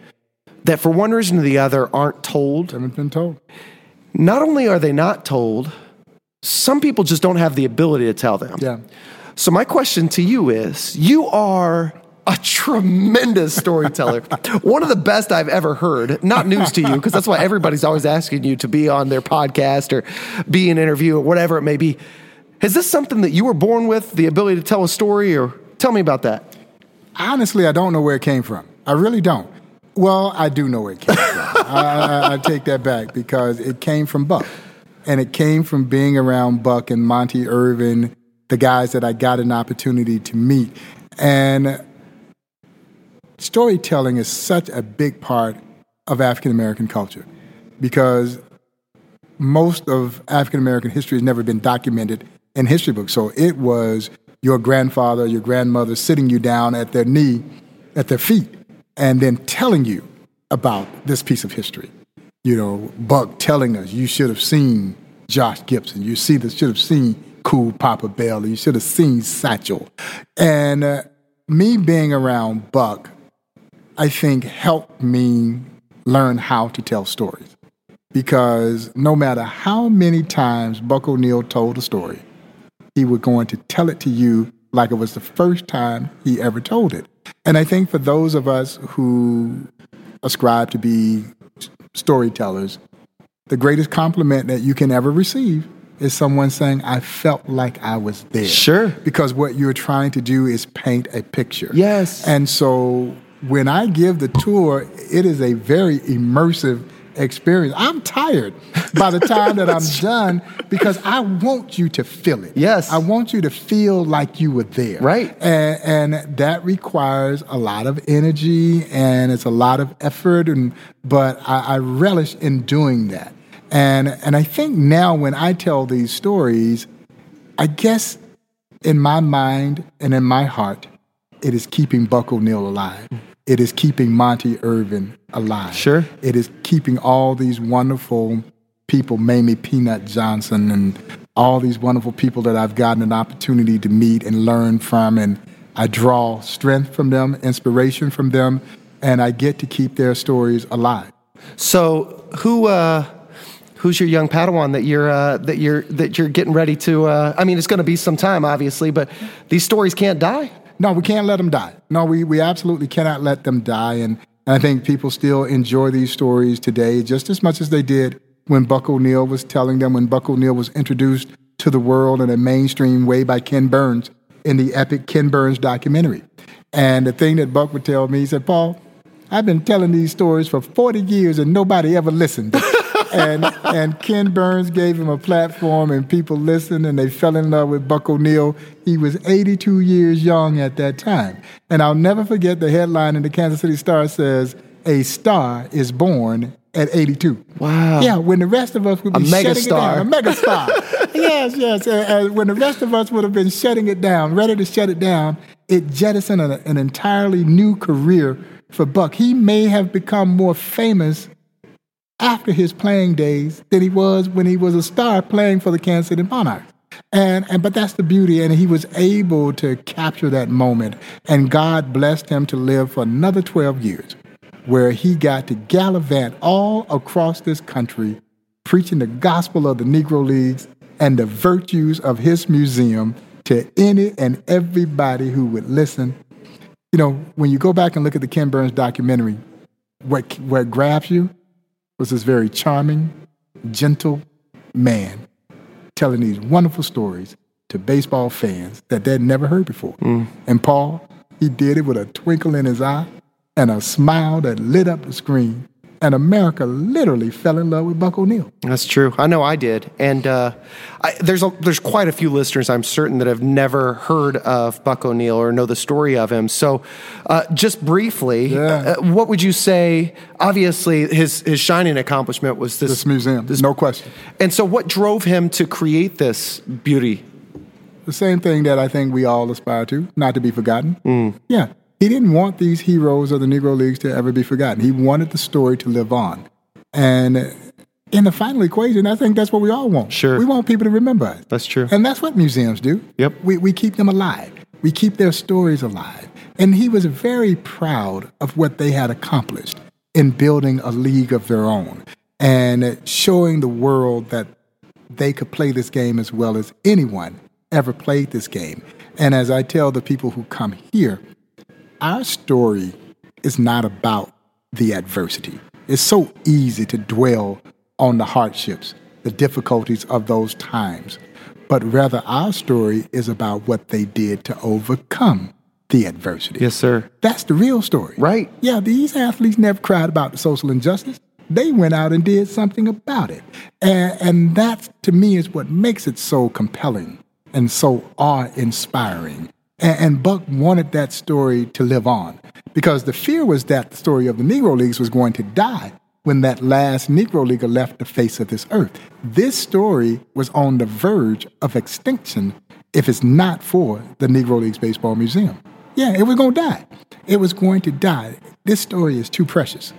Speaker 1: that for one reason or the other aren't told?
Speaker 2: Haven't been told.
Speaker 1: Not only are they not told, some people just don't have the ability to tell them.
Speaker 2: Yeah.
Speaker 1: So my question to you is, you are a tremendous storyteller. One of the best I've ever heard. Not news to you, because that's why everybody's always asking you to be on their podcast or be an interview or whatever it may be. Is this something that you were born with, the ability to tell a story, or tell me about that?
Speaker 2: Honestly, I don't know where it came from. I really don't. Well, I do know where it came from. I, I, I take that back because it came from Buck and it came from being around Buck and Monte Irvin, the guys that I got an opportunity to meet. And storytelling is such a big part of African American culture because most of African American history has never been documented in history books. So it was your grandfather, your grandmother sitting you down at their knee, at their feet, and then telling you about this piece of history you know, Buck telling us you should have seen Josh Gibson. You see, should have seen Cool Papa Bell. You should have seen Satchel. And uh, me being around Buck, I think helped me learn how to tell stories. Because no matter how many times Buck O'Neil told a story, he was going to tell it to you like it was the first time he ever told it. And I think for those of us who ascribe to be storytellers, the greatest compliment that you can ever receive is someone saying, I felt like I was there.
Speaker 1: Sure.
Speaker 2: Because what you're trying to do is paint a picture.
Speaker 1: Yes.
Speaker 2: And so when I give the tour, it is a very immersive experience. I'm tired by the time that I'm done because I want you to feel it.
Speaker 1: Yes.
Speaker 2: I want you to feel like you were there.
Speaker 1: Right.
Speaker 2: And, and that requires a lot of energy and it's a lot of effort and but I, I relish in doing that. And and I think now when I tell these stories, I guess in my mind and in my heart, it is keeping Buck O'Neil alive. It is keeping Monte Irvin alive.
Speaker 1: Sure.
Speaker 2: It is keeping all these wonderful people, Mamie Peanut Johnson, and all these wonderful people that I've gotten an opportunity to meet and learn from. And I draw strength from them, inspiration from them, and I get to keep their stories alive.
Speaker 1: So, who. Uh who's your young Padawan that you're uh, that you're that you're getting ready to? Uh, I mean, it's going to be some time, obviously, but these stories can't die.
Speaker 2: No, we can't let them die. No, we, we absolutely cannot let them die. And, and I think people still enjoy these stories today just as much as they did when Buck O'Neil was telling them, when Buck O'Neil was introduced to the world in a mainstream way by Ken Burns in the epic Ken Burns documentary. And the thing that Buck would tell me, he said, Paul, I've been telling these stories for 40 years and nobody ever listened. and and Ken Burns gave him a platform, and people listened, and they fell in love with Buck O'Neil. He was 82 years young at that time, and I'll never forget the headline in the Kansas City Star says, a star is born at 82.
Speaker 1: Wow.
Speaker 2: Yeah, when the rest of us would be
Speaker 1: A
Speaker 2: shutting
Speaker 1: megastar.
Speaker 2: it down. A megastar. yes, yes. Uh, uh, when the rest of us would have been shutting it down, ready to shut it down, it jettisoned an, an entirely new career for Buck. He may have become more famous after his playing days than he was when he was a star playing for the Kansas City Monarchs. And, and but that's the beauty, and he was able to capture that moment. And God blessed him to live for another 12 years, where he got to gallivant all across this country, preaching the gospel of the Negro Leagues and the virtues of his museum to any and everybody who would listen. You know, when you go back and look at the Ken Burns documentary, what, what grabs you was this very charming, gentle man telling these wonderful stories to baseball fans that they'd never heard before. Mm. And Paul, he did it with a twinkle in his eye and a smile that lit up the screen. And America literally fell in love with Buck O'Neil.
Speaker 1: That's true. I know I did, and uh, I, there's a, there's quite a few listeners I'm certain that have never heard of Buck O'Neil or know the story of him. So, uh, just briefly,
Speaker 2: Yeah.
Speaker 1: uh, what would you say? Obviously, his his shining accomplishment was this,
Speaker 2: This museum, no question.
Speaker 1: And so, what drove him to create this beauty?
Speaker 2: The same thing that I think we all aspire to, not to be forgotten.
Speaker 1: Mm.
Speaker 2: Yeah. He didn't want these heroes of the Negro Leagues to ever be forgotten. He wanted the story to live on. And in the final equation, I think that's what we all want.
Speaker 1: Sure.
Speaker 2: We want people to remember us.
Speaker 1: That's true.
Speaker 2: And that's what museums do.
Speaker 1: Yep.
Speaker 2: We, we keep them alive, we keep their stories alive. And he was very proud of what they had accomplished in building a league of their own and showing the world that they could play this game as well as anyone ever played this game. And as I tell the people who come here, our story is not about the adversity. It's so easy to dwell on the hardships, the difficulties of those times. But rather, our story is about what they did to overcome the adversity.
Speaker 1: Yes, sir.
Speaker 2: That's the real story.
Speaker 1: Right.
Speaker 2: Yeah, these athletes never cried about the social injustice. They went out and did something about it. And, and that, to me, is what makes it so compelling and so awe inspiring. And, and Buck wanted that story to live on because the fear was that the story of the Negro Leagues was going to die when that last Negro Leaguer left the face of this earth. This story was on the verge of extinction if it's not for the Negro Leagues Baseball Museum. Yeah, it was going to die. It was going to die. This story is too precious.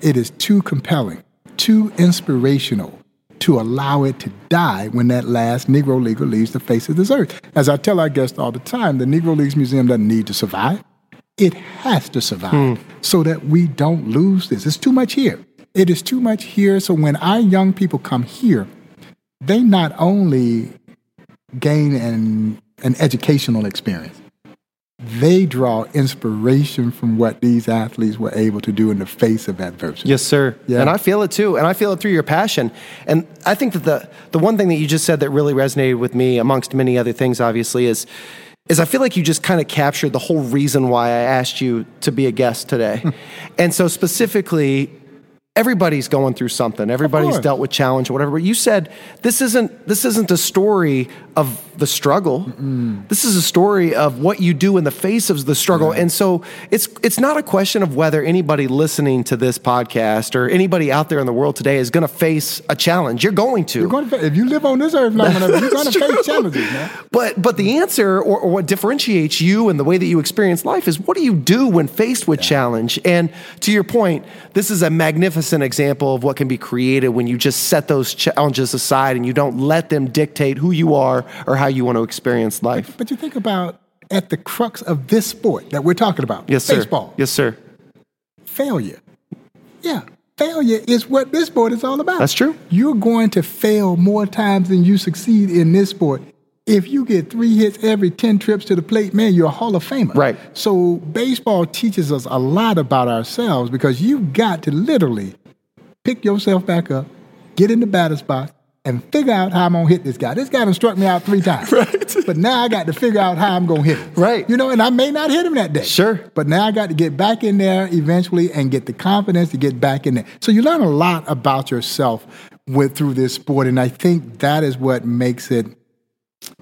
Speaker 2: It is too compelling, too inspirational to allow it to die when that last Negro Leaguer leaves the face of this earth. As I tell our guests all the time, the Negro Leagues Museum doesn't need to survive. It has to survive hmm. so that we don't lose this. It's too much here. It is too much here. So when our young people come here, they not only gain an, an educational experience, they draw inspiration from what these athletes were able to do in the face of adversity.
Speaker 1: Yes, sir.
Speaker 2: Yeah.
Speaker 1: And I feel it too. And I feel it through your passion. And I think that the the one thing that you just said that really resonated with me, amongst many other things, obviously, is is I feel like you just kind of captured the whole reason why I asked you to be a guest today. Hmm. and so specifically, everybody's going through something. Everybody's dealt with challenge or whatever. But you said this isn't this isn't a story of the struggle. This is a story of what you do in the face of the struggle. And so it's it's not a question of whether anybody listening to this podcast or anybody out there in the world today is going to face a challenge. You're going to.
Speaker 2: You're going to, if you live on this earth long enough, you're going to face challenges, man.
Speaker 1: But but the answer or, or what differentiates you and the way that you experience life is what do you do when faced with challenge? And to your point, this is a magnificent example of what can be created when you just set those challenges aside and you don't let them dictate who you are or how you want to experience life.
Speaker 2: But you think about at the crux of this sport that we're talking about,
Speaker 1: Yes, sir.
Speaker 2: baseball,
Speaker 1: Yes, sir.
Speaker 2: failure. Yeah, failure is what this sport is all about.
Speaker 1: That's true.
Speaker 2: You're going to fail more times than you succeed in this sport. If you get three hits every 10 trips to the plate, man, you're a Hall of Famer.
Speaker 1: Right.
Speaker 2: So baseball teaches us a lot about ourselves because you've got to literally pick yourself back up, get in the batter's box, and figure out how I'm gonna hit this guy. This guy done struck me out three times.
Speaker 1: Right.
Speaker 2: But now I got to figure out how I'm gonna hit him.
Speaker 1: Right.
Speaker 2: You know, and I may not hit him that day.
Speaker 1: Sure.
Speaker 2: But now I got to get back in there eventually and get the confidence to get back in there. So you learn a lot about yourself with through this sport, and I think that is what makes it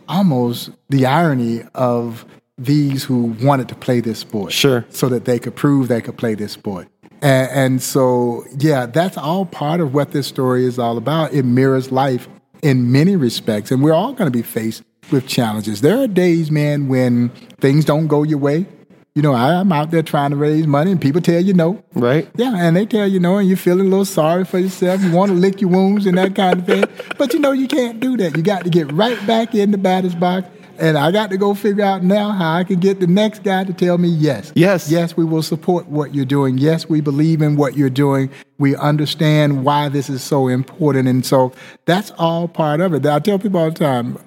Speaker 2: almost the irony of these who wanted to play this sport.
Speaker 1: Sure.
Speaker 2: So that they could prove they could play this sport. And, and so, yeah, that's all part of what this story is all about. It mirrors life in many respects, and we're all going to be faced with challenges. There are days, man, when things don't go your way. You know, I, am out there trying to raise money, and people tell you no.
Speaker 1: Right.
Speaker 2: Yeah, and they tell you no, and you're feeling a little sorry for yourself. You want to lick your wounds and that kind of thing. But you know, you can't do that. You got to get right back in the batter's box. And I got to go figure out now how I can get the next guy to tell me yes.
Speaker 1: Yes.
Speaker 2: Yes, we will support what you're doing. Yes, we believe in what you're doing. We understand why this is so important. And so that's all part of it. I tell people all the time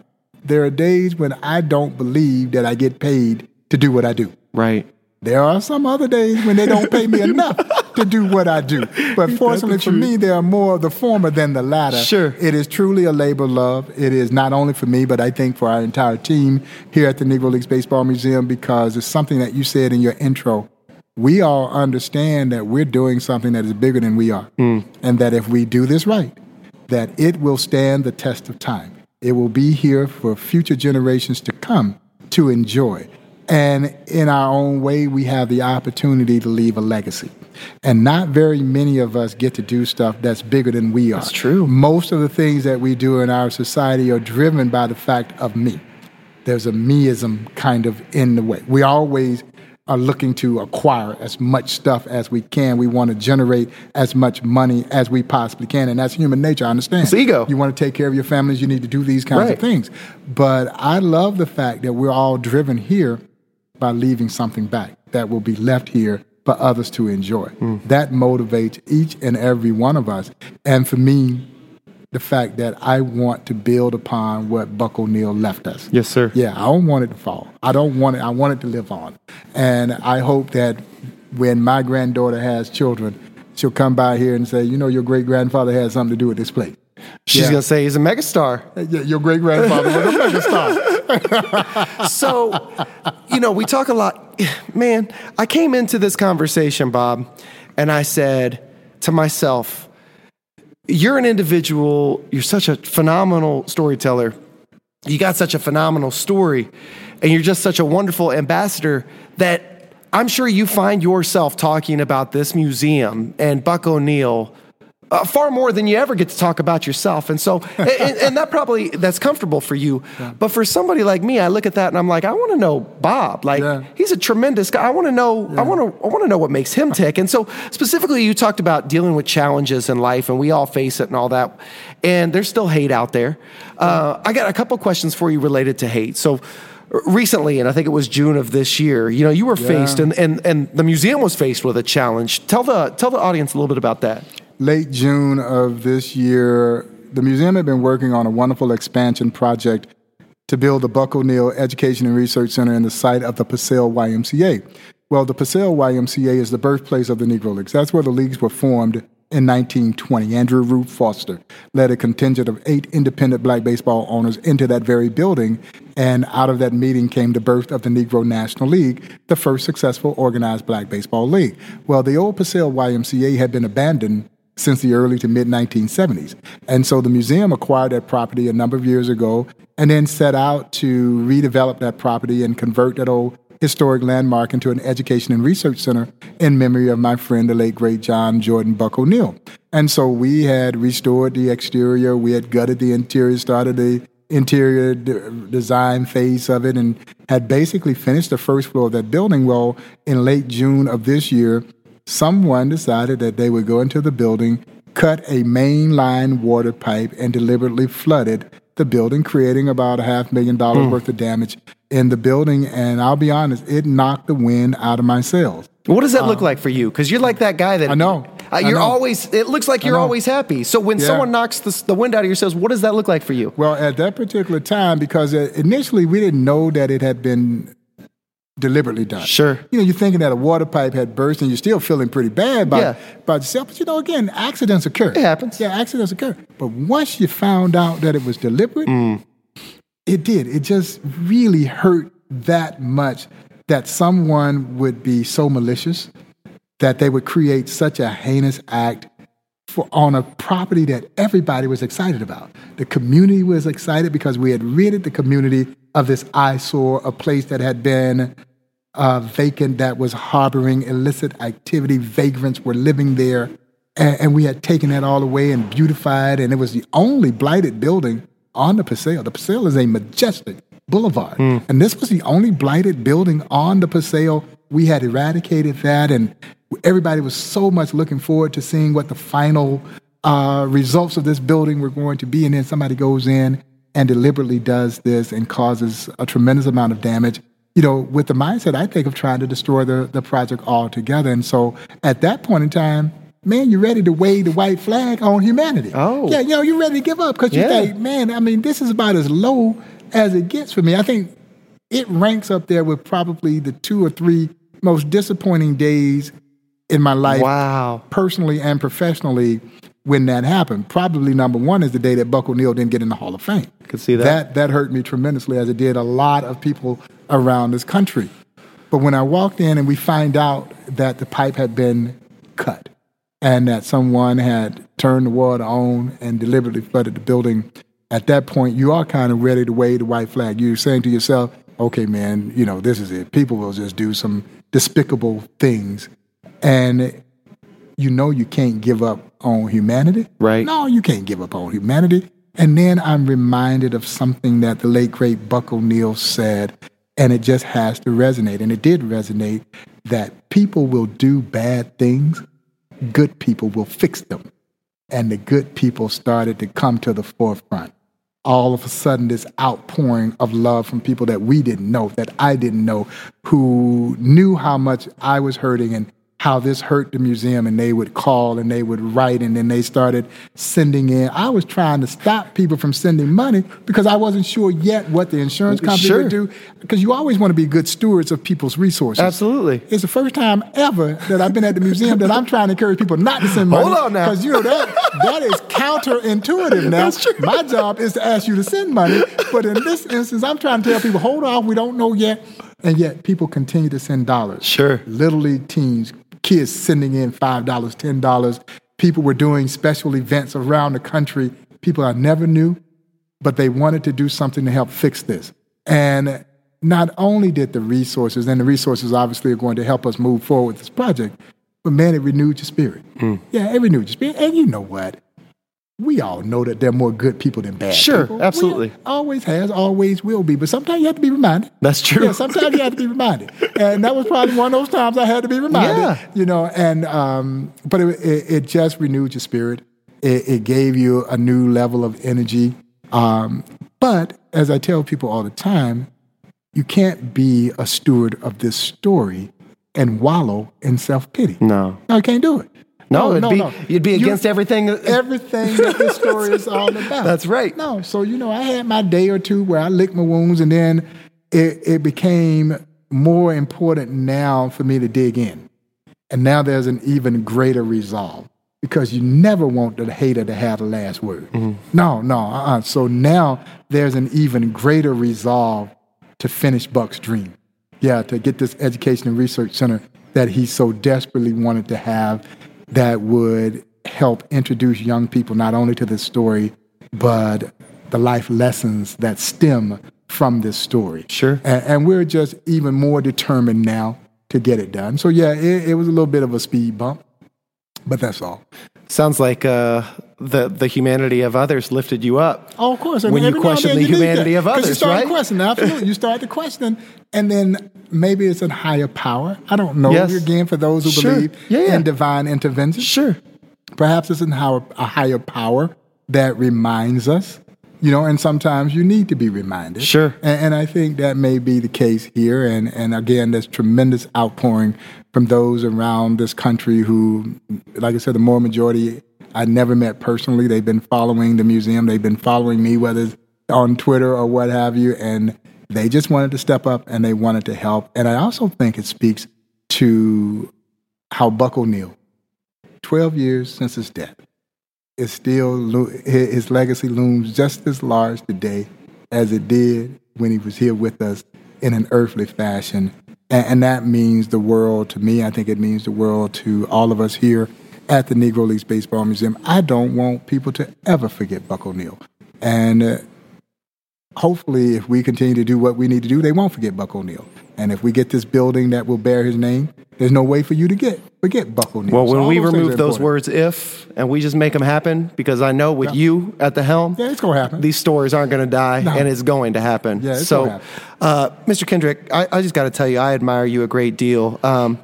Speaker 2: there are days when I don't believe that I get paid to do what I do.
Speaker 1: Right.
Speaker 2: There are some other days when they don't pay me enough to do what I do. But fortunately for me, there are more of the former than the latter.
Speaker 1: Sure.
Speaker 2: It is truly a labor of love. It is not only for me, but I think for our entire team here at the Negro Leagues Baseball Museum because it's something that you said in your intro. We all understand that we're doing something that is bigger than we are. Mm. And that if we do this right, that it will stand the test of time. It will be here for future generations to come to enjoy. And in our own way, we have the opportunity to leave a legacy. And not very many of us get to do stuff that's bigger than we are.
Speaker 1: That's true.
Speaker 2: Most of the things that we do in our society are driven by the fact of me. There's a meism kind of in the way. We always are looking to acquire as much stuff as we can. We want to generate as much money as we possibly can. And that's human nature, I understand.
Speaker 1: It's ego.
Speaker 2: You want to take care of your families, you need to do these kinds
Speaker 1: right.
Speaker 2: of things. But I love the fact that we're all driven here by leaving something back that will be left here for others to enjoy. Mm. That motivates each and every one of us. And for me, the fact that I want to build upon what Buck O'Neill left us.
Speaker 1: Yes, sir.
Speaker 2: Yeah, I don't want it to fall. I don't want it. I want it to live on. And I hope that when my granddaughter has children, she'll come by here and say, you know, your great grandfather had something to do with this place.
Speaker 1: She's yeah. gonna say he's a megastar.
Speaker 2: Yeah, your great grandfather was a megastar.
Speaker 1: so, you know, we talk a lot. Man, I came into this conversation, Bob, and I said to myself, You're an individual, you're such a phenomenal storyteller. You got such a phenomenal story, and you're just such a wonderful ambassador that I'm sure you find yourself talking about this museum and Buck O'Neil uh, far more than you ever get to talk about yourself. And so, and, and, that probably that's comfortable for you. Yeah. But for somebody like me, I look at that and I'm like, I want to know Bob. Like yeah. he's a tremendous guy. I want to know. Yeah. I want to. I want to know what makes him tick. And so, specifically, you talked about dealing with challenges in life, and we all face it and all that. And there's still hate out there. Uh, I got a couple questions for you related to hate. So recently, and I think it was June of this year, you know, you were yeah. faced and, and, and the museum was faced with a challenge. Tell the, tell the audience a little bit about that
Speaker 2: late June of this year, the museum had been working on a wonderful expansion project to build the Buck O'Neil Education and Research Center in the site of the Paseo YMCA. Well, the Paseo YMCA is the birthplace of the Negro Leagues. That's where the leagues were formed in 1920. Andrew Rube Foster led a contingent of eight independent black baseball owners into that very building, and out of that meeting came the birth of the Negro National League, the first successful organized black baseball league. Well, the old Paseo YMCA had been abandoned since the early to mid 1970s. And so the museum acquired that property a number of years ago and then set out to redevelop that property and convert that old historic landmark into an education and research center in memory of my friend, the late great John Jordan Buck O'Neil. And so we had restored the exterior, we had gutted the interior, started the interior design phase of it, and had basically finished the first floor of that building. Well, in late June of this year, someone decided that they would go into the building, cut a mainline water pipe, and deliberately flooded the building, creating about a half million dollars mm. worth of damage in the building. And I'll be honest, it knocked the wind out of my sails.
Speaker 1: What does that uh, look like for you? Because you're like that guy that
Speaker 2: I know.
Speaker 1: Uh, you're
Speaker 2: know.
Speaker 1: always. It looks like you're always happy. So when yeah. someone knocks the, the, wind out of your sails, what does that look like for you?
Speaker 2: Well, at that particular time, because uh, initially we didn't know that it had been deliberately done.
Speaker 1: Sure.
Speaker 2: You know, you're thinking that a water pipe had burst and you're still feeling pretty bad about, yeah. about yourself. But you know, again, accidents occur.
Speaker 1: It happens.
Speaker 2: Yeah, accidents occur. But once you found out that it was deliberate, mm. it did. It just really hurt that much that someone would be so malicious that they would create such a heinous act for, on a property that everybody was excited about. The community was excited because we had ridded the community of this eyesore, a place that had been uh, vacant that was harboring illicit activity. Vagrants were living there. And, and, we had taken that all away and beautified, and it was the only blighted building on the Paseo. The Paseo is a majestic boulevard. Mm. And this was the only blighted building on the Paseo. We had eradicated that, and everybody was so much looking forward to seeing what the final uh, results of this building were going to be. And then somebody goes in and deliberately does this and causes a tremendous amount of damage. You know, with the mindset, I think, of trying to destroy the, the project altogether. And so at that point in time, man, you're ready to wave the white flag on humanity.
Speaker 1: Oh.
Speaker 2: Yeah, you know, you're ready to give up because you yeah. think, man, I mean, this is about as low as it gets for me. I think it ranks up there with probably the two or three most disappointing days in my life,
Speaker 1: wow.
Speaker 2: personally and professionally, when that happened. Probably number one is the day that Buck O'Neil didn't get in the Hall of Fame.
Speaker 1: Could see that.
Speaker 2: That that hurt me tremendously, as it did a lot of people around this country. But when I walked in and we find out that the pipe had been cut and that someone had turned the water on and deliberately flooded the building, at that point you are kind of ready to wave the white flag. You're saying to yourself, okay, man, you know, this is it. People will just do some despicable things. And you know you can't give up on humanity.
Speaker 1: Right.
Speaker 2: No, you can't give up on humanity. And then I'm reminded of something that the late great Buck O'Neil said, and it just has to resonate. And it did resonate that people will do bad things, good people will fix them. And the good people started to come to the forefront. All of a sudden, this outpouring of love from people that we didn't know, that I didn't know, who knew how much I was hurting and how this hurt the museum and they would call and they would write and then they started sending in. I was trying to stop people from sending money because I wasn't sure yet what the insurance company
Speaker 1: sure.
Speaker 2: would do because you always want to be good stewards of people's resources.
Speaker 1: Absolutely.
Speaker 2: It's the first time ever that I've been at the museum that I'm trying to encourage people not to send money.
Speaker 1: Hold on now.
Speaker 2: Because you know that that is counterintuitive now.
Speaker 1: That's true.
Speaker 2: My job is to ask you to send money, but in this instance I'm trying to tell people hold on, we don't know yet. And yet people continue to send dollars.
Speaker 1: Sure.
Speaker 2: Little league teams, kids sending in $5, $10. People were doing special events around the country, people I never knew, but they wanted to do something to help fix this. And not only did the resources, and the resources obviously are going to help us move forward with this project, but man, it renewed your spirit. Mm. Yeah, it renewed your spirit. And you know what? We all know that there are more good people than bad
Speaker 1: sure,
Speaker 2: people.
Speaker 1: absolutely.
Speaker 2: We always has, always will be. But sometimes you have to be reminded.
Speaker 1: That's true.
Speaker 2: Yeah, sometimes you have to be reminded. And that was probably one of those times I had to be reminded.
Speaker 1: Yeah.
Speaker 2: You know, and um, but it, it, it, just renewed your spirit. It, it, gave you a new level of energy. Um, but as I tell people all the time, you can't be a steward of this story and wallow in self pity.
Speaker 1: No.
Speaker 2: No, you can't do it.
Speaker 1: No, it'd
Speaker 2: no,
Speaker 1: be,
Speaker 2: no.
Speaker 1: you'd be against
Speaker 2: you,
Speaker 1: everything.
Speaker 2: Everything that this story is all about.
Speaker 1: That's right.
Speaker 2: No, so you know, I had my day or two where I licked my wounds, and then it, it became more important now for me to dig in. And now there's an even greater resolve because you never want the hater to have the last word. Mm-hmm. No, no. Uh-uh. So now there's an even greater resolve to finish Buck's dream. Yeah, to get this education and research center that he so desperately wanted to have that would help introduce young people not only to this story, but the life lessons that stem from this story.
Speaker 1: Sure.
Speaker 2: And, and we're just even more determined now to get it done. So, yeah, it, it was a little bit of a speed bump, but that's all.
Speaker 1: Sounds like uh, the the humanity of others lifted you up.
Speaker 2: Oh, of course.
Speaker 1: when you question the you humanity of others,
Speaker 2: you start
Speaker 1: right?
Speaker 2: Question, absolutely. you start to question, and then maybe it's a higher power. I don't know.
Speaker 1: Yes.
Speaker 2: Again, for those who
Speaker 1: sure.
Speaker 2: believe
Speaker 1: yeah, yeah.
Speaker 2: in divine intervention,
Speaker 1: sure.
Speaker 2: Perhaps it's a higher power that reminds us you know, and sometimes you need to be reminded.
Speaker 1: Sure.
Speaker 2: And, and, I think that may be the case here. And, and again, there's tremendous outpouring from those around this country who, like I said, the more majority I never met personally. They've been following the museum. They've been following me, whether it's on Twitter or what have you. And they just wanted to step up and they wanted to help. And I also think it speaks to how Buck O'Neil, 12 years since his death, is still his legacy looms just as large today as it did when he was here with us in an earthly fashion. And, and, that means the world to me. I think it means the world to all of us here at the Negro Leagues Baseball Museum. I don't want people to ever forget Buck O'Neil. And uh, hopefully, if we continue to do what we need to do, they won't forget Buck O'Neil. And if we get this building that will bear his name, there's no way for you to get forget Buck O'Neil.
Speaker 1: Well, when
Speaker 2: all
Speaker 1: we
Speaker 2: those things
Speaker 1: remove
Speaker 2: are
Speaker 1: those
Speaker 2: important.
Speaker 1: words "if" and we just make them happen, because I know with you at the helm,
Speaker 2: Yeah, it's gonna happen.
Speaker 1: These stories aren't going to die,
Speaker 2: No.
Speaker 1: and it's going to happen.
Speaker 2: Yeah, it's
Speaker 1: so,
Speaker 2: gonna
Speaker 1: uh, Mr. Kendrick, I, I just got to tell you, I admire you a great deal. Um,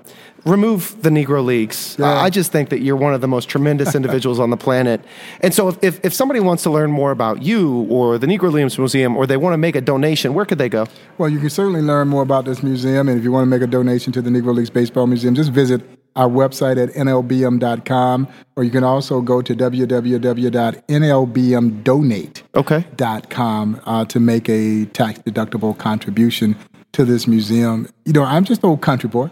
Speaker 1: remove the Negro Leagues.
Speaker 2: Yeah.
Speaker 1: I I just think that you're one of the most tremendous individuals on the planet. And so, if, if, if somebody wants to learn more about you or the Negro Leagues Museum, or they want to make a donation, where could they go?
Speaker 2: Well, you can certainly learn more about this museum, and if you want to make a donation to the Negro Leagues Baseball Museum, just visit our website at nlbm.com, or you can also go to www.nlbmdonate.com uh, to make a tax deductible contribution to this museum. You know, I'm just an old country boy.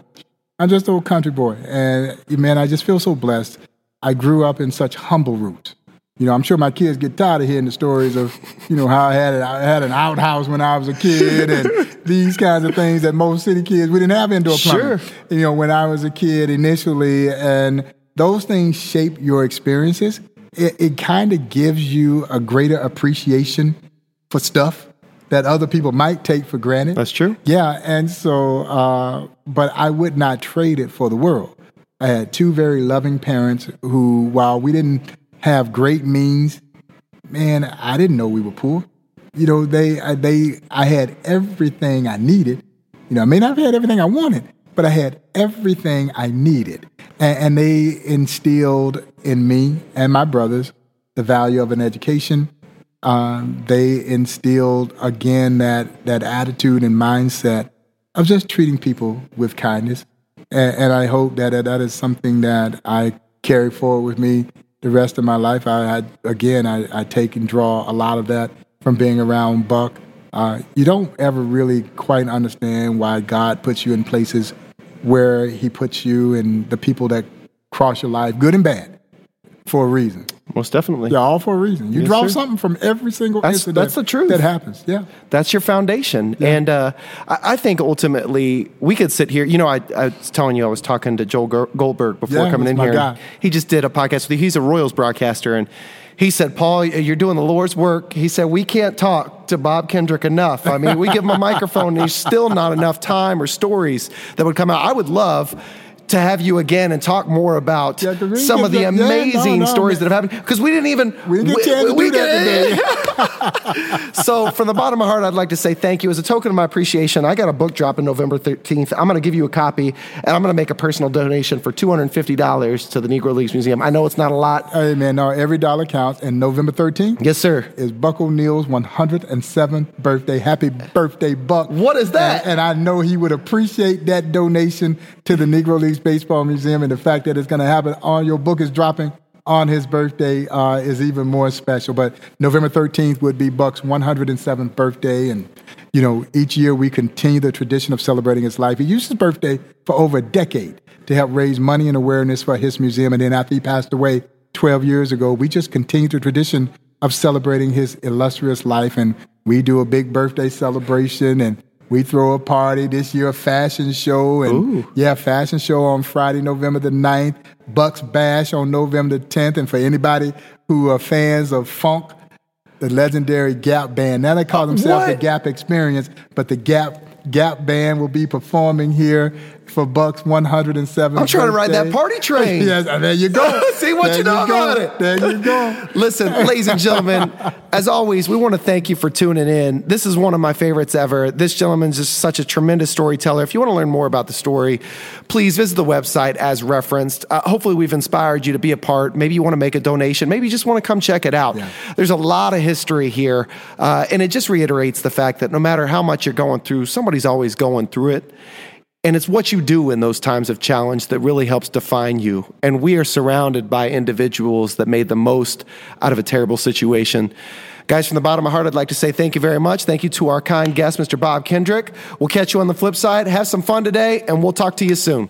Speaker 2: I'm just an old country boy, and man, I just feel so blessed. I grew up in such humble roots. You know, I'm sure my kids get tired of hearing the stories of, you know, how I had a, I had an outhouse when I was a kid and these kinds of things that most city kids we didn't have indoor plumbing.
Speaker 1: Sure.
Speaker 2: You know, when I was a kid initially, and those things shape your experiences. It, it kind of gives you a greater appreciation for stuff that other people might take for granted.
Speaker 1: That's true.
Speaker 2: Yeah, and so, uh, but I would not trade it for the world. I had two very loving parents who, while we didn't have great means, man, I didn't know we were poor. You know, they, I, they, I had everything I needed. You know, I may not have had everything I wanted, but I had everything I needed, and, and they instilled in me and my brothers the value of an education, um, they instilled again that that attitude and mindset of just treating people with kindness, and, and I hope that that is something that I carry forward with me the rest of my life. I, I again, I, I take and draw a lot of that from being around Buck. Uh, you don't ever really quite understand why God puts you in places where He puts you and the people that cross your life, good and bad, for a reason.
Speaker 1: Most definitely.
Speaker 2: Yeah, all for a reason. You
Speaker 1: Yes,
Speaker 2: draw
Speaker 1: sir.
Speaker 2: something from every single
Speaker 1: That's-
Speaker 2: incident
Speaker 1: that's the truth.
Speaker 2: that happens. Yeah.
Speaker 1: That's your foundation. And uh, I, I think ultimately we could sit here. You know, I, I was telling you I was talking to Joel Goldberg before
Speaker 2: Yeah,
Speaker 1: coming in here. He just did a podcast with you. He's a Royals broadcaster. And he said, Paul, you're doing the Lord's work. He said, we can't talk to Bob Kendrick enough. I mean, we give him a microphone and there's still not enough time or stories that would come out. I would love to have you again and talk more about
Speaker 2: Yeah, we
Speaker 1: some of the
Speaker 2: that- yeah, no,
Speaker 1: amazing
Speaker 2: no,
Speaker 1: stories
Speaker 2: man.
Speaker 1: that have happened. Because we didn't even.
Speaker 2: We didn't get chance to do that today.
Speaker 1: so, from the bottom of my heart, I'd like to say thank you. As a token of my appreciation, I got a book dropping November 13th. I'm going to give you a copy, and I'm going to make a personal donation for $250 to the Negro Leagues Museum. I know it's not a lot.
Speaker 2: Hey, man, no, every dollar counts. And November 13th
Speaker 1: Yes, sir.
Speaker 2: is Buck O'Neil's 107th birthday. Happy birthday, Buck.
Speaker 1: What is that?
Speaker 2: And, and I know he would appreciate that donation to the Negro Leagues Baseball Museum. And the fact that it's going to happen on your book is dropping on his birthday uh, is even more special. But November 13th would be Buck's 107th birthday. And, you know, each year we continue the tradition of celebrating his life. He used his birthday for over a decade to help raise money and awareness for his museum. And then after he passed away 12 years ago, we just continued the tradition of celebrating his illustrious life. And we do a big birthday celebration and we throw a party this year, a fashion show. And yeah, fashion show on Friday, November the 9th, Bucks Bash on November the 10th. And for anybody who are fans of funk, the legendary Gap Band. Now they call uh, themselves the Gap Experience, but the Gap Gap Band will be performing here for Buck's 107.
Speaker 1: I'm trying to ride that party train.
Speaker 2: yes, uh, there you go.
Speaker 1: See what
Speaker 2: There
Speaker 1: you know about it.
Speaker 2: There you go.
Speaker 1: Listen, ladies and gentlemen, as always, we want to thank you for tuning in. This is one of my favorites ever. This gentleman's just such a tremendous storyteller. If you want to learn more about the story, please visit the website as referenced. Uh, hopefully, we've inspired you to be a part. Maybe you want to make a donation. Maybe you just want to come check it out.
Speaker 2: Yeah.
Speaker 1: There's a lot of history here, uh, and it just reiterates the fact that no matter how much you're going through, somebody's always going through it. And it's what you do in those times of challenge that really helps define you. And we are surrounded by individuals that made the most out of a terrible situation. Guys, from the bottom of my heart, I'd like to say thank you very much. Thank you to our kind guest, Mr. Bob Kendrick. We'll catch you on the flip side. Have some fun today, and we'll talk to you soon.